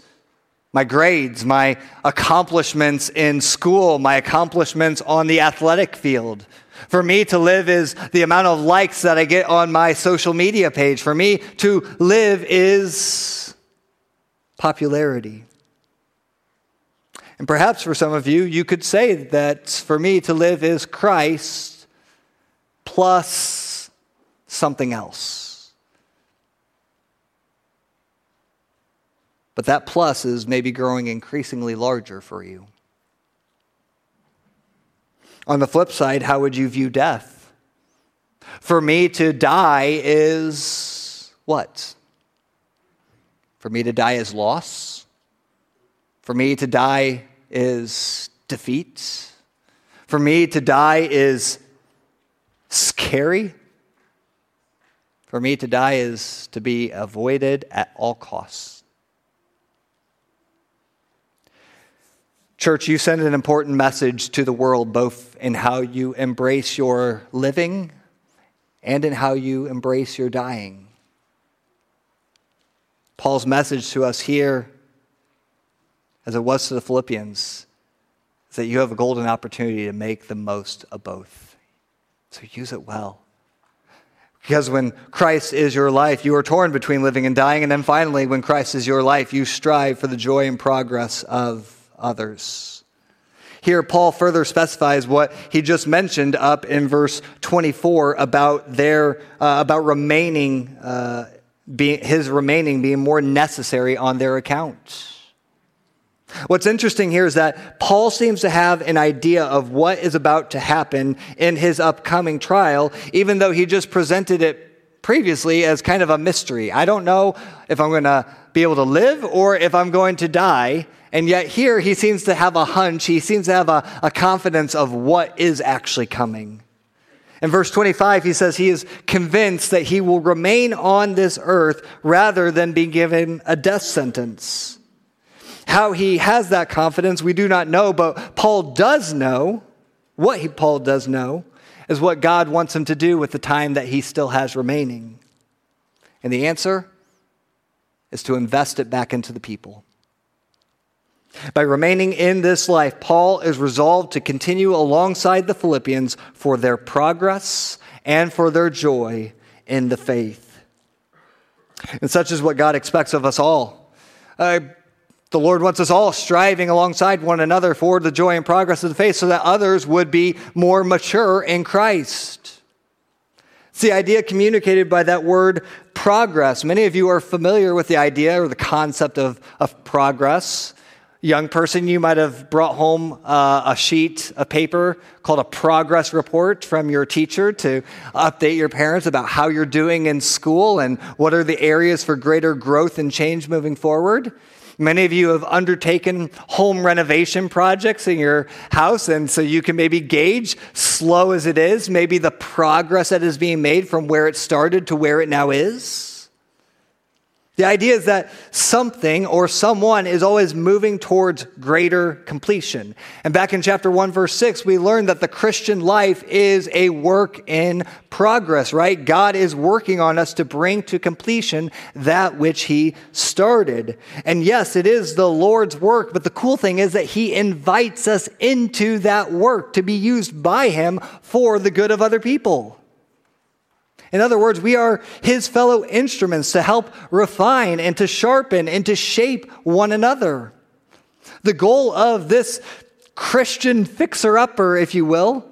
my grades, my accomplishments in school, my accomplishments on the athletic field. For me to live is the amount of likes that I get on my social media page. For me to live is popularity. And perhaps for some of you, you could say that for me to live is Christ plus something else. But that plus is maybe growing increasingly larger for you. On the flip side, how would you view death? For me to die is what? For me to die is loss. For me to die is defeat. For me, to die is scary. For me, to die is to be avoided at all costs. Church, you send an important message to the world, both in how you embrace your living and in how you embrace your dying. Paul's message to us here as it was to the Philippians, is that you have a golden opportunity to make the most of both. So use it well. Because when Christ is your life, you are torn between living and dying. And then finally, when Christ is your life, you strive for the joy and progress of others. Here, Paul further specifies what he just mentioned up in verse 24 about their, uh, about remaining, uh, being, his remaining being more necessary on their account. What's interesting here is that Paul seems to have an idea of what is about to happen in his upcoming trial, even though he just presented it previously as kind of a mystery. I don't know if I'm going to be able to live or if I'm going to die. And yet, here he seems to have a hunch, he seems to have a, a confidence of what is actually coming. In verse 25, he says he is convinced that he will remain on this earth rather than be given a death sentence. How he has that confidence, we do not know, but Paul does know. What he, Paul does know is what God wants him to do with the time that he still has remaining. And the answer is to invest it back into the people. By remaining in this life, Paul is resolved to continue alongside the Philippians for their progress and for their joy in the faith. And such is what God expects of us all. Uh, the Lord wants us all striving alongside one another for the joy and progress of the faith so that others would be more mature in Christ. It's the idea communicated by that word progress. Many of you are familiar with the idea or the concept of, of progress. Young person, you might have brought home uh, a sheet of paper called a progress report from your teacher to update your parents about how you're doing in school and what are the areas for greater growth and change moving forward. Many of you have undertaken home renovation projects in your house, and so you can maybe gauge, slow as it is, maybe the progress that is being made from where it started to where it now is. The idea is that something or someone is always moving towards greater completion. And back in chapter 1, verse 6, we learned that the Christian life is a work in progress, right? God is working on us to bring to completion that which He started. And yes, it is the Lord's work, but the cool thing is that He invites us into that work to be used by Him for the good of other people. In other words, we are his fellow instruments to help refine and to sharpen and to shape one another. The goal of this Christian fixer upper, if you will,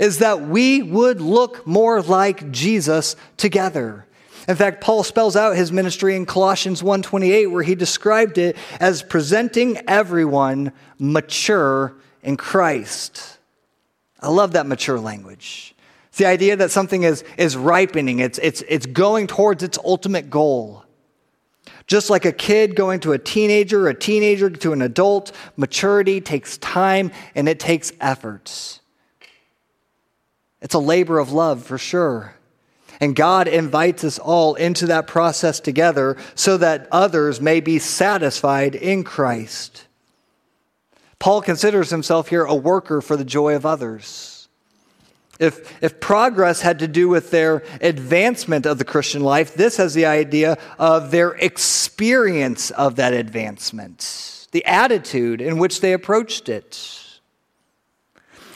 is that we would look more like Jesus together. In fact, Paul spells out his ministry in Colossians 1:28 where he described it as presenting everyone mature in Christ. I love that mature language. It's the idea that something is, is ripening, it's, it's, it's going towards its ultimate goal. Just like a kid going to a teenager, a teenager to an adult, maturity takes time and it takes efforts. It's a labor of love for sure. And God invites us all into that process together so that others may be satisfied in Christ. Paul considers himself here a worker for the joy of others. If, if progress had to do with their advancement of the Christian life, this has the idea of their experience of that advancement, the attitude in which they approached it.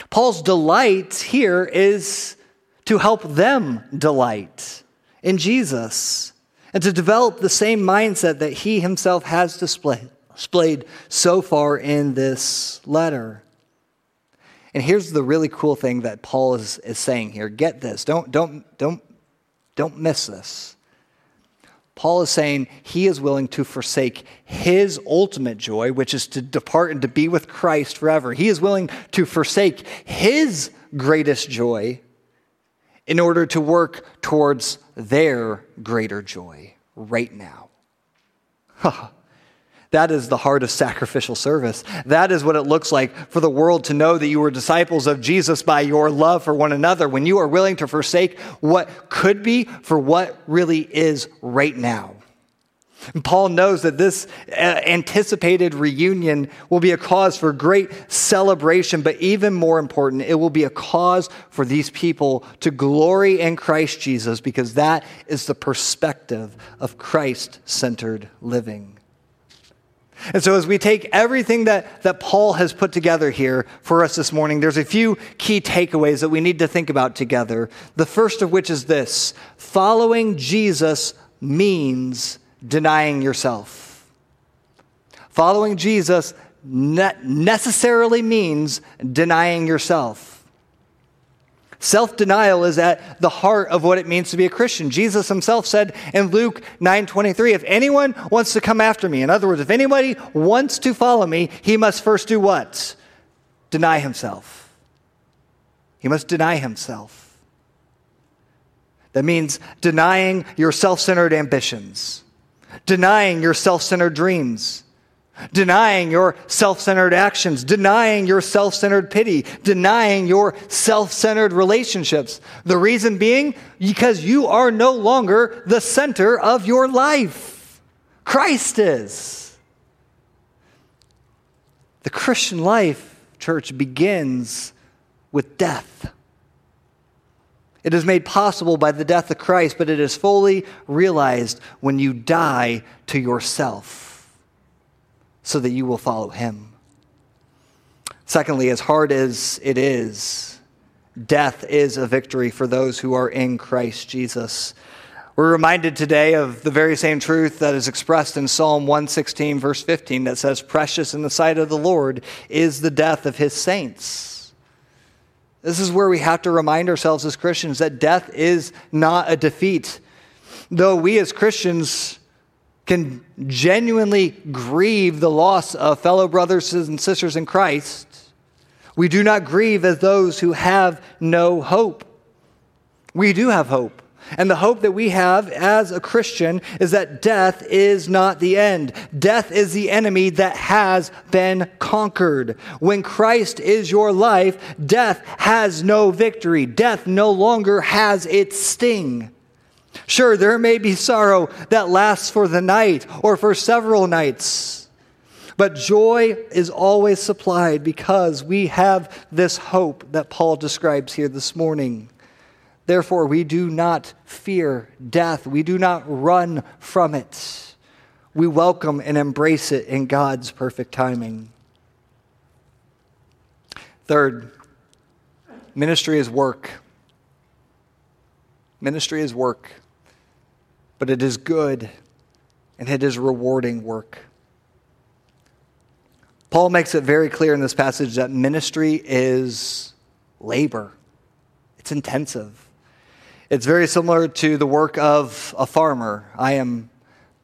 Paul's delight here is to help them delight in Jesus and to develop the same mindset that he himself has displayed, displayed so far in this letter. And here's the really cool thing that Paul is, is saying here. Get this. Don't, don't, don't, don't miss this. Paul is saying he is willing to forsake his ultimate joy, which is to depart and to be with Christ forever. He is willing to forsake his greatest joy in order to work towards their greater joy right now. That is the heart of sacrificial service. That is what it looks like for the world to know that you are disciples of Jesus by your love for one another, when you are willing to forsake what could be for what really is right now. And Paul knows that this uh, anticipated reunion will be a cause for great celebration, but even more important, it will be a cause for these people to glory in Christ Jesus because that is the perspective of Christ centered living. And so, as we take everything that, that Paul has put together here for us this morning, there's a few key takeaways that we need to think about together. The first of which is this following Jesus means denying yourself. Following Jesus ne- necessarily means denying yourself. Self denial is at the heart of what it means to be a Christian. Jesus himself said in Luke 9:23, if anyone wants to come after me, in other words, if anybody wants to follow me, he must first do what? Deny himself. He must deny himself. That means denying your self centered ambitions, denying your self centered dreams, denying your self centered actions, denying your self centered pity, denying your self centered relationships. The reason being because you are no longer the center of your life. Christ is. The Christian life, church, begins with death. It is made possible by the death of Christ, but it is fully realized when you die to yourself so that you will follow him. Secondly, as hard as it is, death is a victory for those who are in Christ Jesus. We're reminded today of the very same truth that is expressed in Psalm 116, verse 15, that says, Precious in the sight of the Lord is the death of his saints. This is where we have to remind ourselves as Christians that death is not a defeat. Though we as Christians can genuinely grieve the loss of fellow brothers and sisters in Christ, we do not grieve as those who have no hope. We do have hope. And the hope that we have as a Christian is that death is not the end. Death is the enemy that has been conquered. When Christ is your life, death has no victory. Death no longer has its sting. Sure, there may be sorrow that lasts for the night or for several nights, but joy is always supplied because we have this hope that Paul describes here this morning. Therefore, we do not fear death, we do not run from it. We welcome and embrace it in God's perfect timing. Third, ministry is work. Ministry is work but it is good and it is rewarding work. Paul makes it very clear in this passage that ministry is labor, it's intensive. It's very similar to the work of a farmer. I am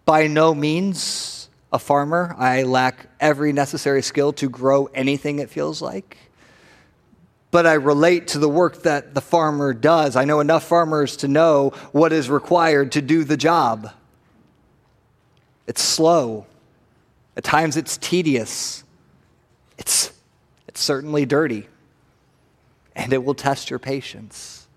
by no means a farmer. I lack every necessary skill to grow anything, it feels like but I relate to the work that the farmer does. I know enough farmers to know what is required to do the job. It's slow. At times it's tedious. It's, it's certainly dirty. And it will test your patience.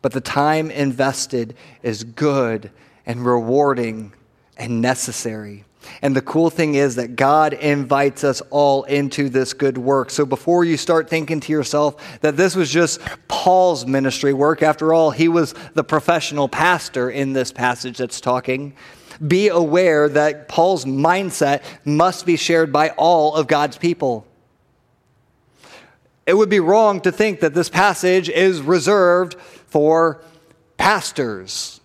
But the time invested is good and rewarding and necessary. And the cool thing is that God invites us all into this good work. So before you start thinking to yourself that this was just Paul's ministry work, after all, he was the professional pastor in this passage that's talking. Be aware that Paul's mindset must be shared by all of God's people. It would be wrong to think that this passage is reserved for pastors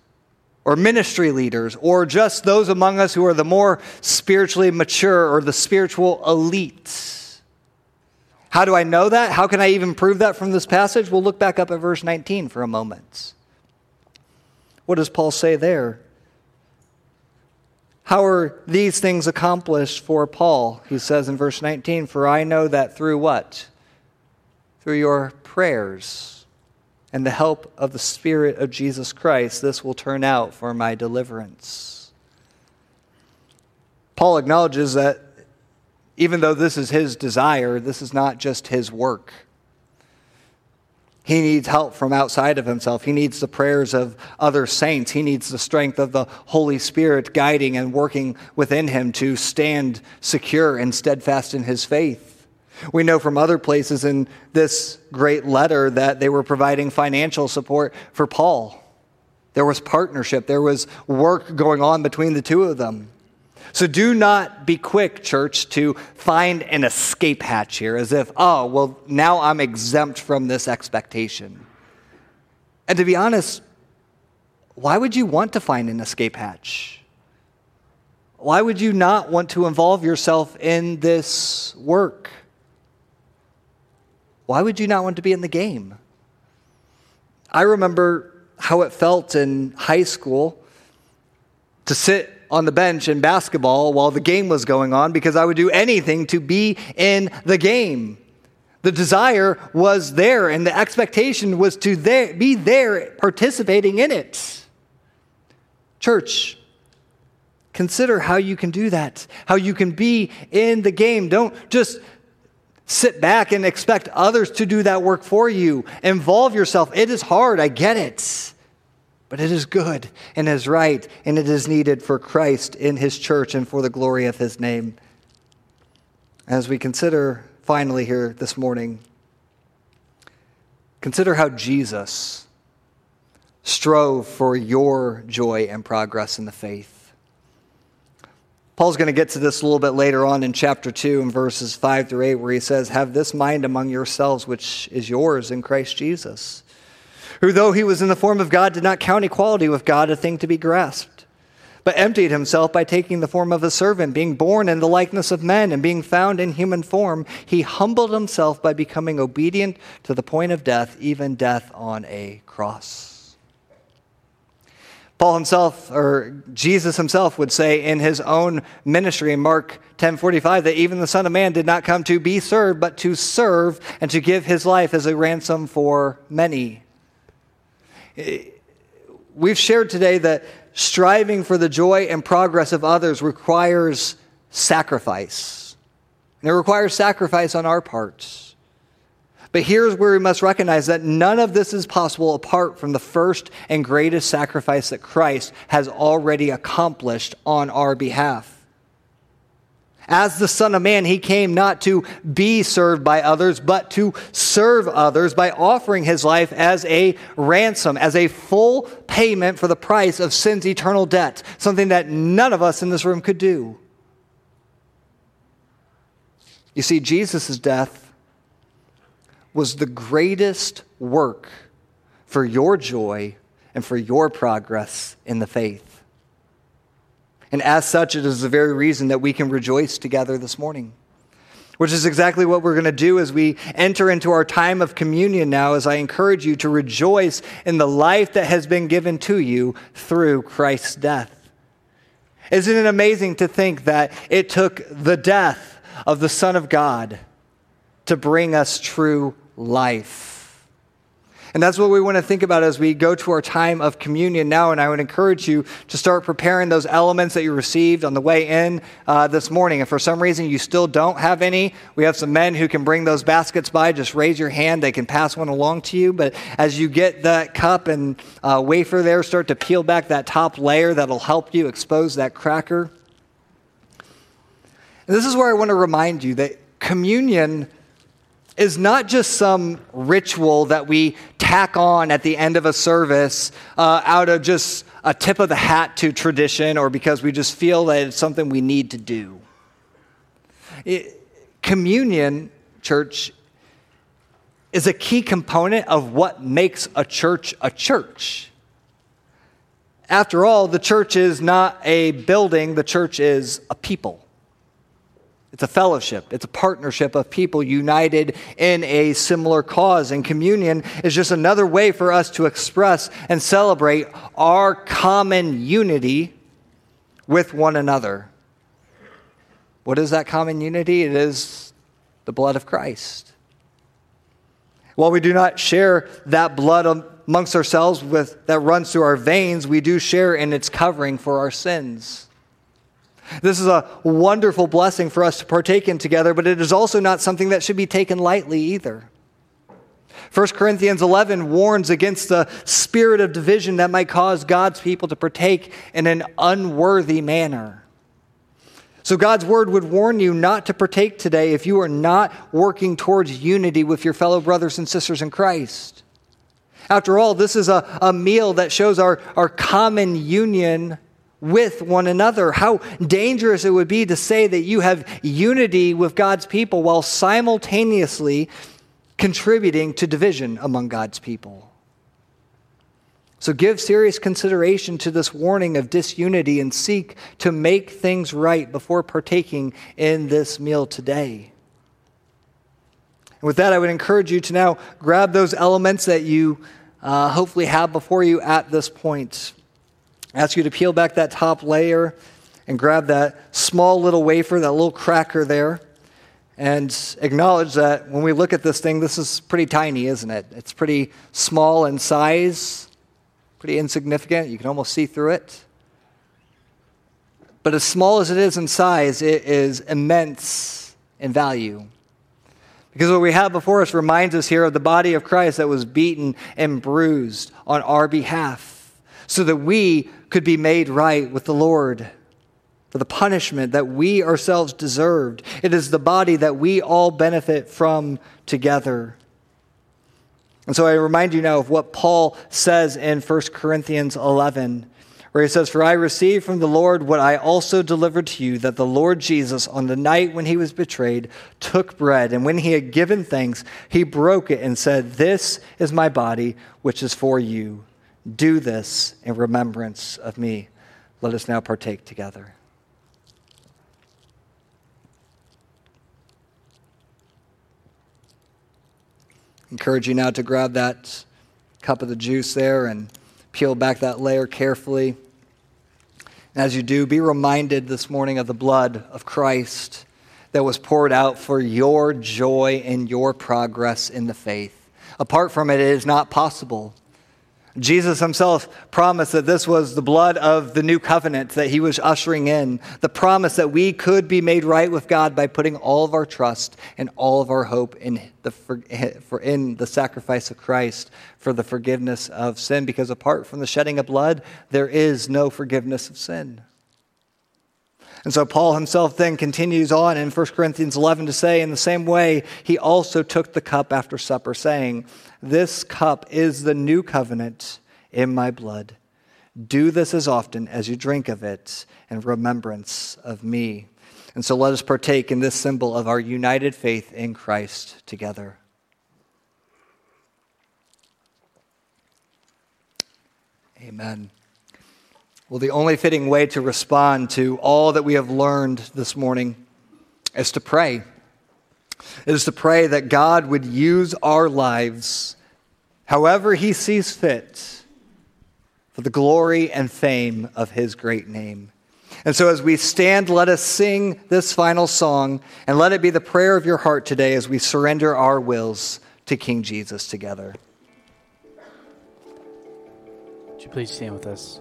or ministry leaders or just those among us who are the more spiritually mature or the spiritual elite. How do I know that? How can I even prove that from this passage? We'll look back up at verse 19 for a moment. What does Paul say there? How are these things accomplished for Paul? He says in verse 19, For I know that through what? Through your prayers and the help of the Spirit of Jesus Christ, this will turn out for my deliverance. Paul acknowledges that even though this is his desire, this is not just his work. He needs help from outside of himself. He needs the prayers of other saints. He needs the strength of the Holy Spirit guiding and working within him to stand secure and steadfast in his faith. We know from other places in this great letter that they were providing financial support for Paul. There was partnership, there was work going on between the two of them. So do not be quick, church, to find an escape hatch here as if, oh, well, now I'm exempt from this expectation. And to be honest, why would you want to find an escape hatch? Why would you not want to involve yourself in this work? Why would you not want to be in the game? I remember how it felt in high school to sit on the bench in basketball while the game was going on because I would do anything to be in the game. The desire was there, and the expectation was to there, be there participating in it. Church, consider how you can do that, how you can be in the game. Don't just sit back and expect others to do that work for you. Involve yourself. It is hard, I get it. But it is good and is right, and it is needed for Christ in his church and for the glory of his name. As we consider finally here this morning, consider how Jesus strove for your joy and progress in the faith. Paul's going to get to this a little bit later on in chapter 2 in verses 5 through 8, where he says, Have this mind among yourselves, which is yours in Christ Jesus, who, though he was in the form of God, did not count equality with God a thing to be grasped but emptied himself by taking the form of a servant, being born in the likeness of men, and being found in human form, he humbled himself by becoming obedient to the point of death, even death on a cross. Paul himself, or Jesus himself, would say in his own ministry in Mark 10:45 that even the Son of Man did not come to be served, but to serve and to give his life as a ransom for many. We've shared today that striving for the joy and progress of others requires sacrifice. And it requires sacrifice on our parts. But here's where we must recognize that none of this is possible apart from the first and greatest sacrifice that Christ has already accomplished on our behalf. As the Son of Man, he came not to be served by others, but to serve others by offering his life as a ransom, as a full payment for the price of sin's eternal debt, something that none of us in this room could do. You see, Jesus' death was the greatest work for your joy and for your progress in the faith. And as such, it is the very reason that we can rejoice together this morning. Which is exactly what we're going to do as we enter into our time of communion now, as I encourage you to rejoice in the life that has been given to you through Christ's death. Isn't it amazing to think that it took the death of the Son of God to bring us true life? And that's what we want to think about as we go to our time of communion now. And I would encourage you to start preparing those elements that you received on the way in uh, this morning. If for some reason you still don't have any, we have some men who can bring those baskets by. Just raise your hand, they can pass one along to you. But as you get that cup and uh, wafer there, start to peel back that top layer that'll help you expose that cracker. And this is where I want to remind you that communion is not just some ritual that we tack on at the end of a service uh, out of just a tip of the hat to tradition or because we just feel that it's something we need to do. It, communion, church, is a key component of what makes a church a church. After all, the church is not a building, the church is a people. It's a fellowship, it's a partnership of people united in a similar cause. And communion is just another way for us to express and celebrate our common unity with one another. What is that common unity? It is the blood of Christ. While we do not share that blood amongst ourselves with, that runs through our veins, we do share in its covering for our sins. This is a wonderful blessing for us to partake in together, but it is also not something that should be taken lightly either. 1 Corinthians 11 warns against the spirit of division that might cause God's people to partake in an unworthy manner. So, God's word would warn you not to partake today if you are not working towards unity with your fellow brothers and sisters in Christ. After all, this is a, a meal that shows our, our common union with one another. How dangerous it would be to say that you have unity with God's people while simultaneously contributing to division among God's people. So give serious consideration to this warning of disunity and seek to make things right before partaking in this meal today. And with that, I would encourage you to now grab those elements that you uh, hopefully have before you at this point. Ask you to peel back that top layer and grab that small little wafer, that little cracker there, and acknowledge that when we look at this thing, this is pretty tiny, isn't it? It's pretty small in size pretty insignificant. You can almost see through it. But as small as it is in size, it is immense in value. Because what we have before us reminds us here of the body of Christ that was beaten and bruised on our behalf so that we could be made right with the Lord for the punishment that we ourselves deserved. It is the body that we all benefit from together. And so I remind you now of what Paul says in 1 Corinthians 11, where he says, For I received from the Lord what I also delivered to you, that the Lord Jesus, on the night when he was betrayed, took bread, and when he had given thanks, he broke it and said, This is my body, which is for you. Do this in remembrance of me. Let us now partake together. encourage you now to grab that cup of the juice there and peel back that layer carefully. And as you do, be reminded this morning of the blood of Christ that was poured out for your joy and your progress in the faith. Apart from it, it is not possible Jesus himself promised that this was the blood of the new covenant that he was ushering in, the promise that we could be made right with God by putting all of our trust and all of our hope in the, for, in the sacrifice of Christ for the forgiveness of sin, because apart from the shedding of blood, there is no forgiveness of sin. And so Paul himself then continues on in 1 Corinthians 11 to say, in the same way, he also took the cup after supper, saying, This cup is the new covenant in my blood. Do this as often as you drink of it in remembrance of me. And so let us partake in this symbol of our united faith in Christ together. Amen. Well, the only fitting way to respond to all that we have learned this morning is to pray. It is to pray that God would use our lives however He sees fit for the glory and fame of His great name. And so, as we stand, let us sing this final song, and let it be the prayer of your heart today as we surrender our wills to King Jesus together. Would you please stand with us?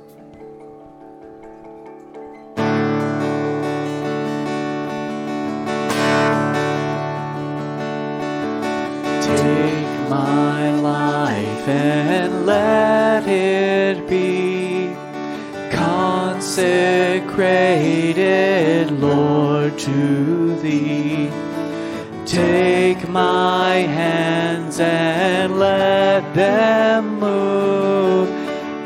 It be consecrated, Lord, to Thee. Take my hands and let them move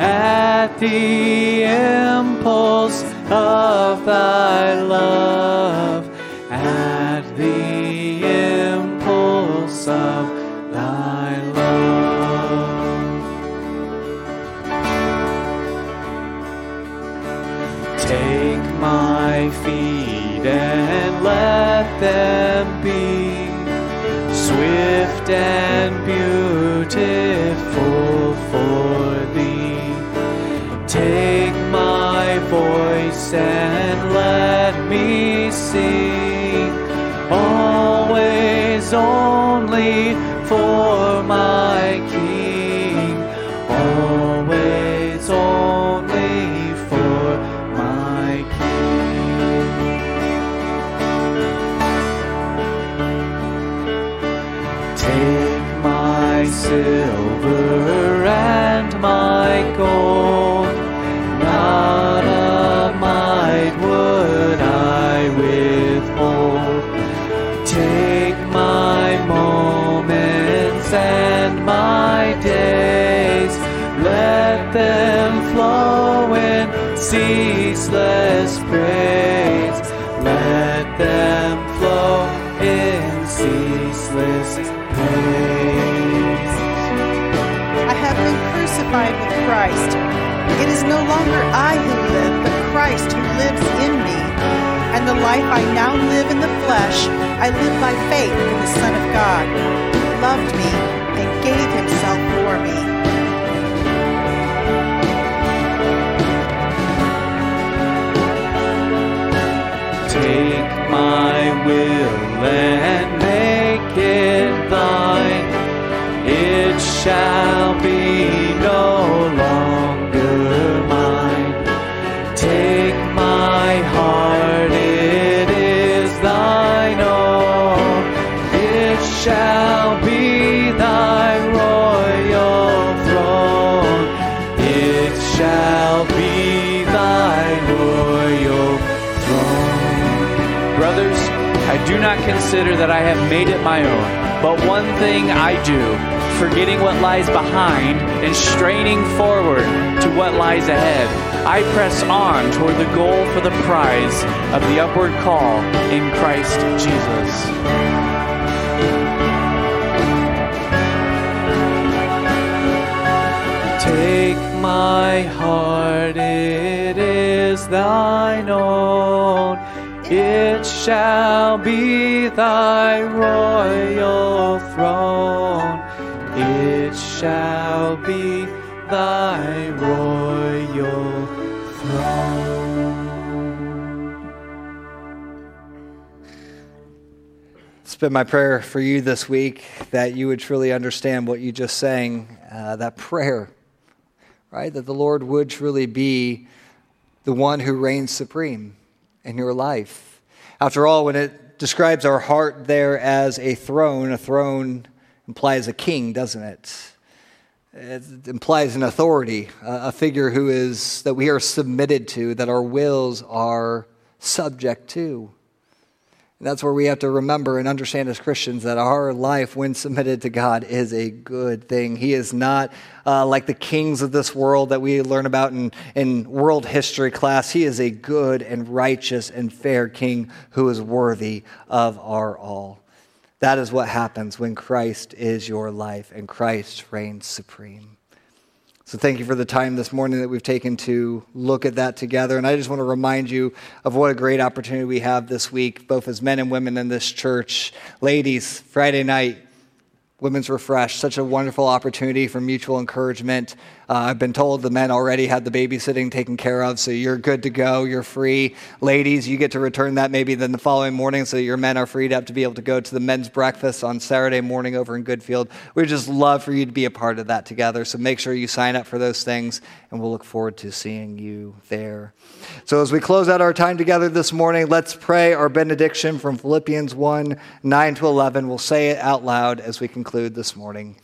at the impulse of Thy love, no longer I who live, but Christ who lives in me. And the life I now live in the flesh, I live by faith in the Son of God, who loved me and gave himself for me. Take my will and make it thine. It shall consider that I have made it my own, but one thing I do, forgetting what lies behind and straining forward to what lies ahead. I press on toward the goal for the prize of the upward call in Christ Jesus. Take my heart, it is thine own. It shall be thy royal throne. It shall be thy royal throne. It's been my prayer for you this week that you would truly understand what you just sang, uh, that prayer, right? That the Lord would truly be the one who reigns supreme in your life. After all, when it describes our heart there as a throne, a throne implies a king, doesn't it? It implies an authority, a figure who is that we are submitted to, that our wills are subject to. And that's where we have to remember and understand as Christians that our life, when submitted to God, is a good thing. He is not uh, like the kings of this world that we learn about in, in world history class. He is a good and righteous and fair king who is worthy of our all. That is what happens when Christ is your life and Christ reigns supreme. So, thank you for the time this morning that we've taken to look at that together. And I just want to remind you of what a great opportunity we have this week, both as men and women in this church. Ladies, Friday night, Women's Refresh, such a wonderful opportunity for mutual encouragement. Uh, I've been told the men already had the babysitting taken care of, so you're good to go. You're free. Ladies, you get to return that maybe then the following morning, so your men are freed up to be able to go to the men's breakfast on Saturday morning over in Goodfield. We'd just love for you to be a part of that together, so make sure you sign up for those things, and we'll look forward to seeing you there. So as we close out our time together this morning, let's pray our benediction from Philippians 1 9 to 11. We'll say it out loud as we conclude this morning.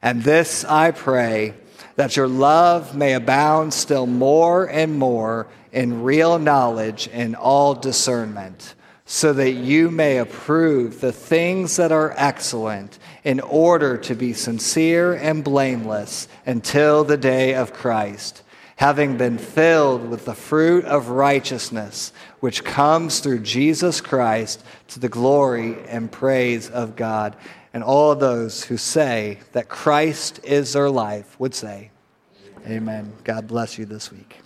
And this I pray that your love may abound still more and more in real knowledge and all discernment, so that you may approve the things that are excellent in order to be sincere and blameless until the day of Christ, having been filled with the fruit of righteousness, which comes through Jesus Christ to the glory and praise of God. And all of those who say that Christ is their life would say, Amen. God bless you this week.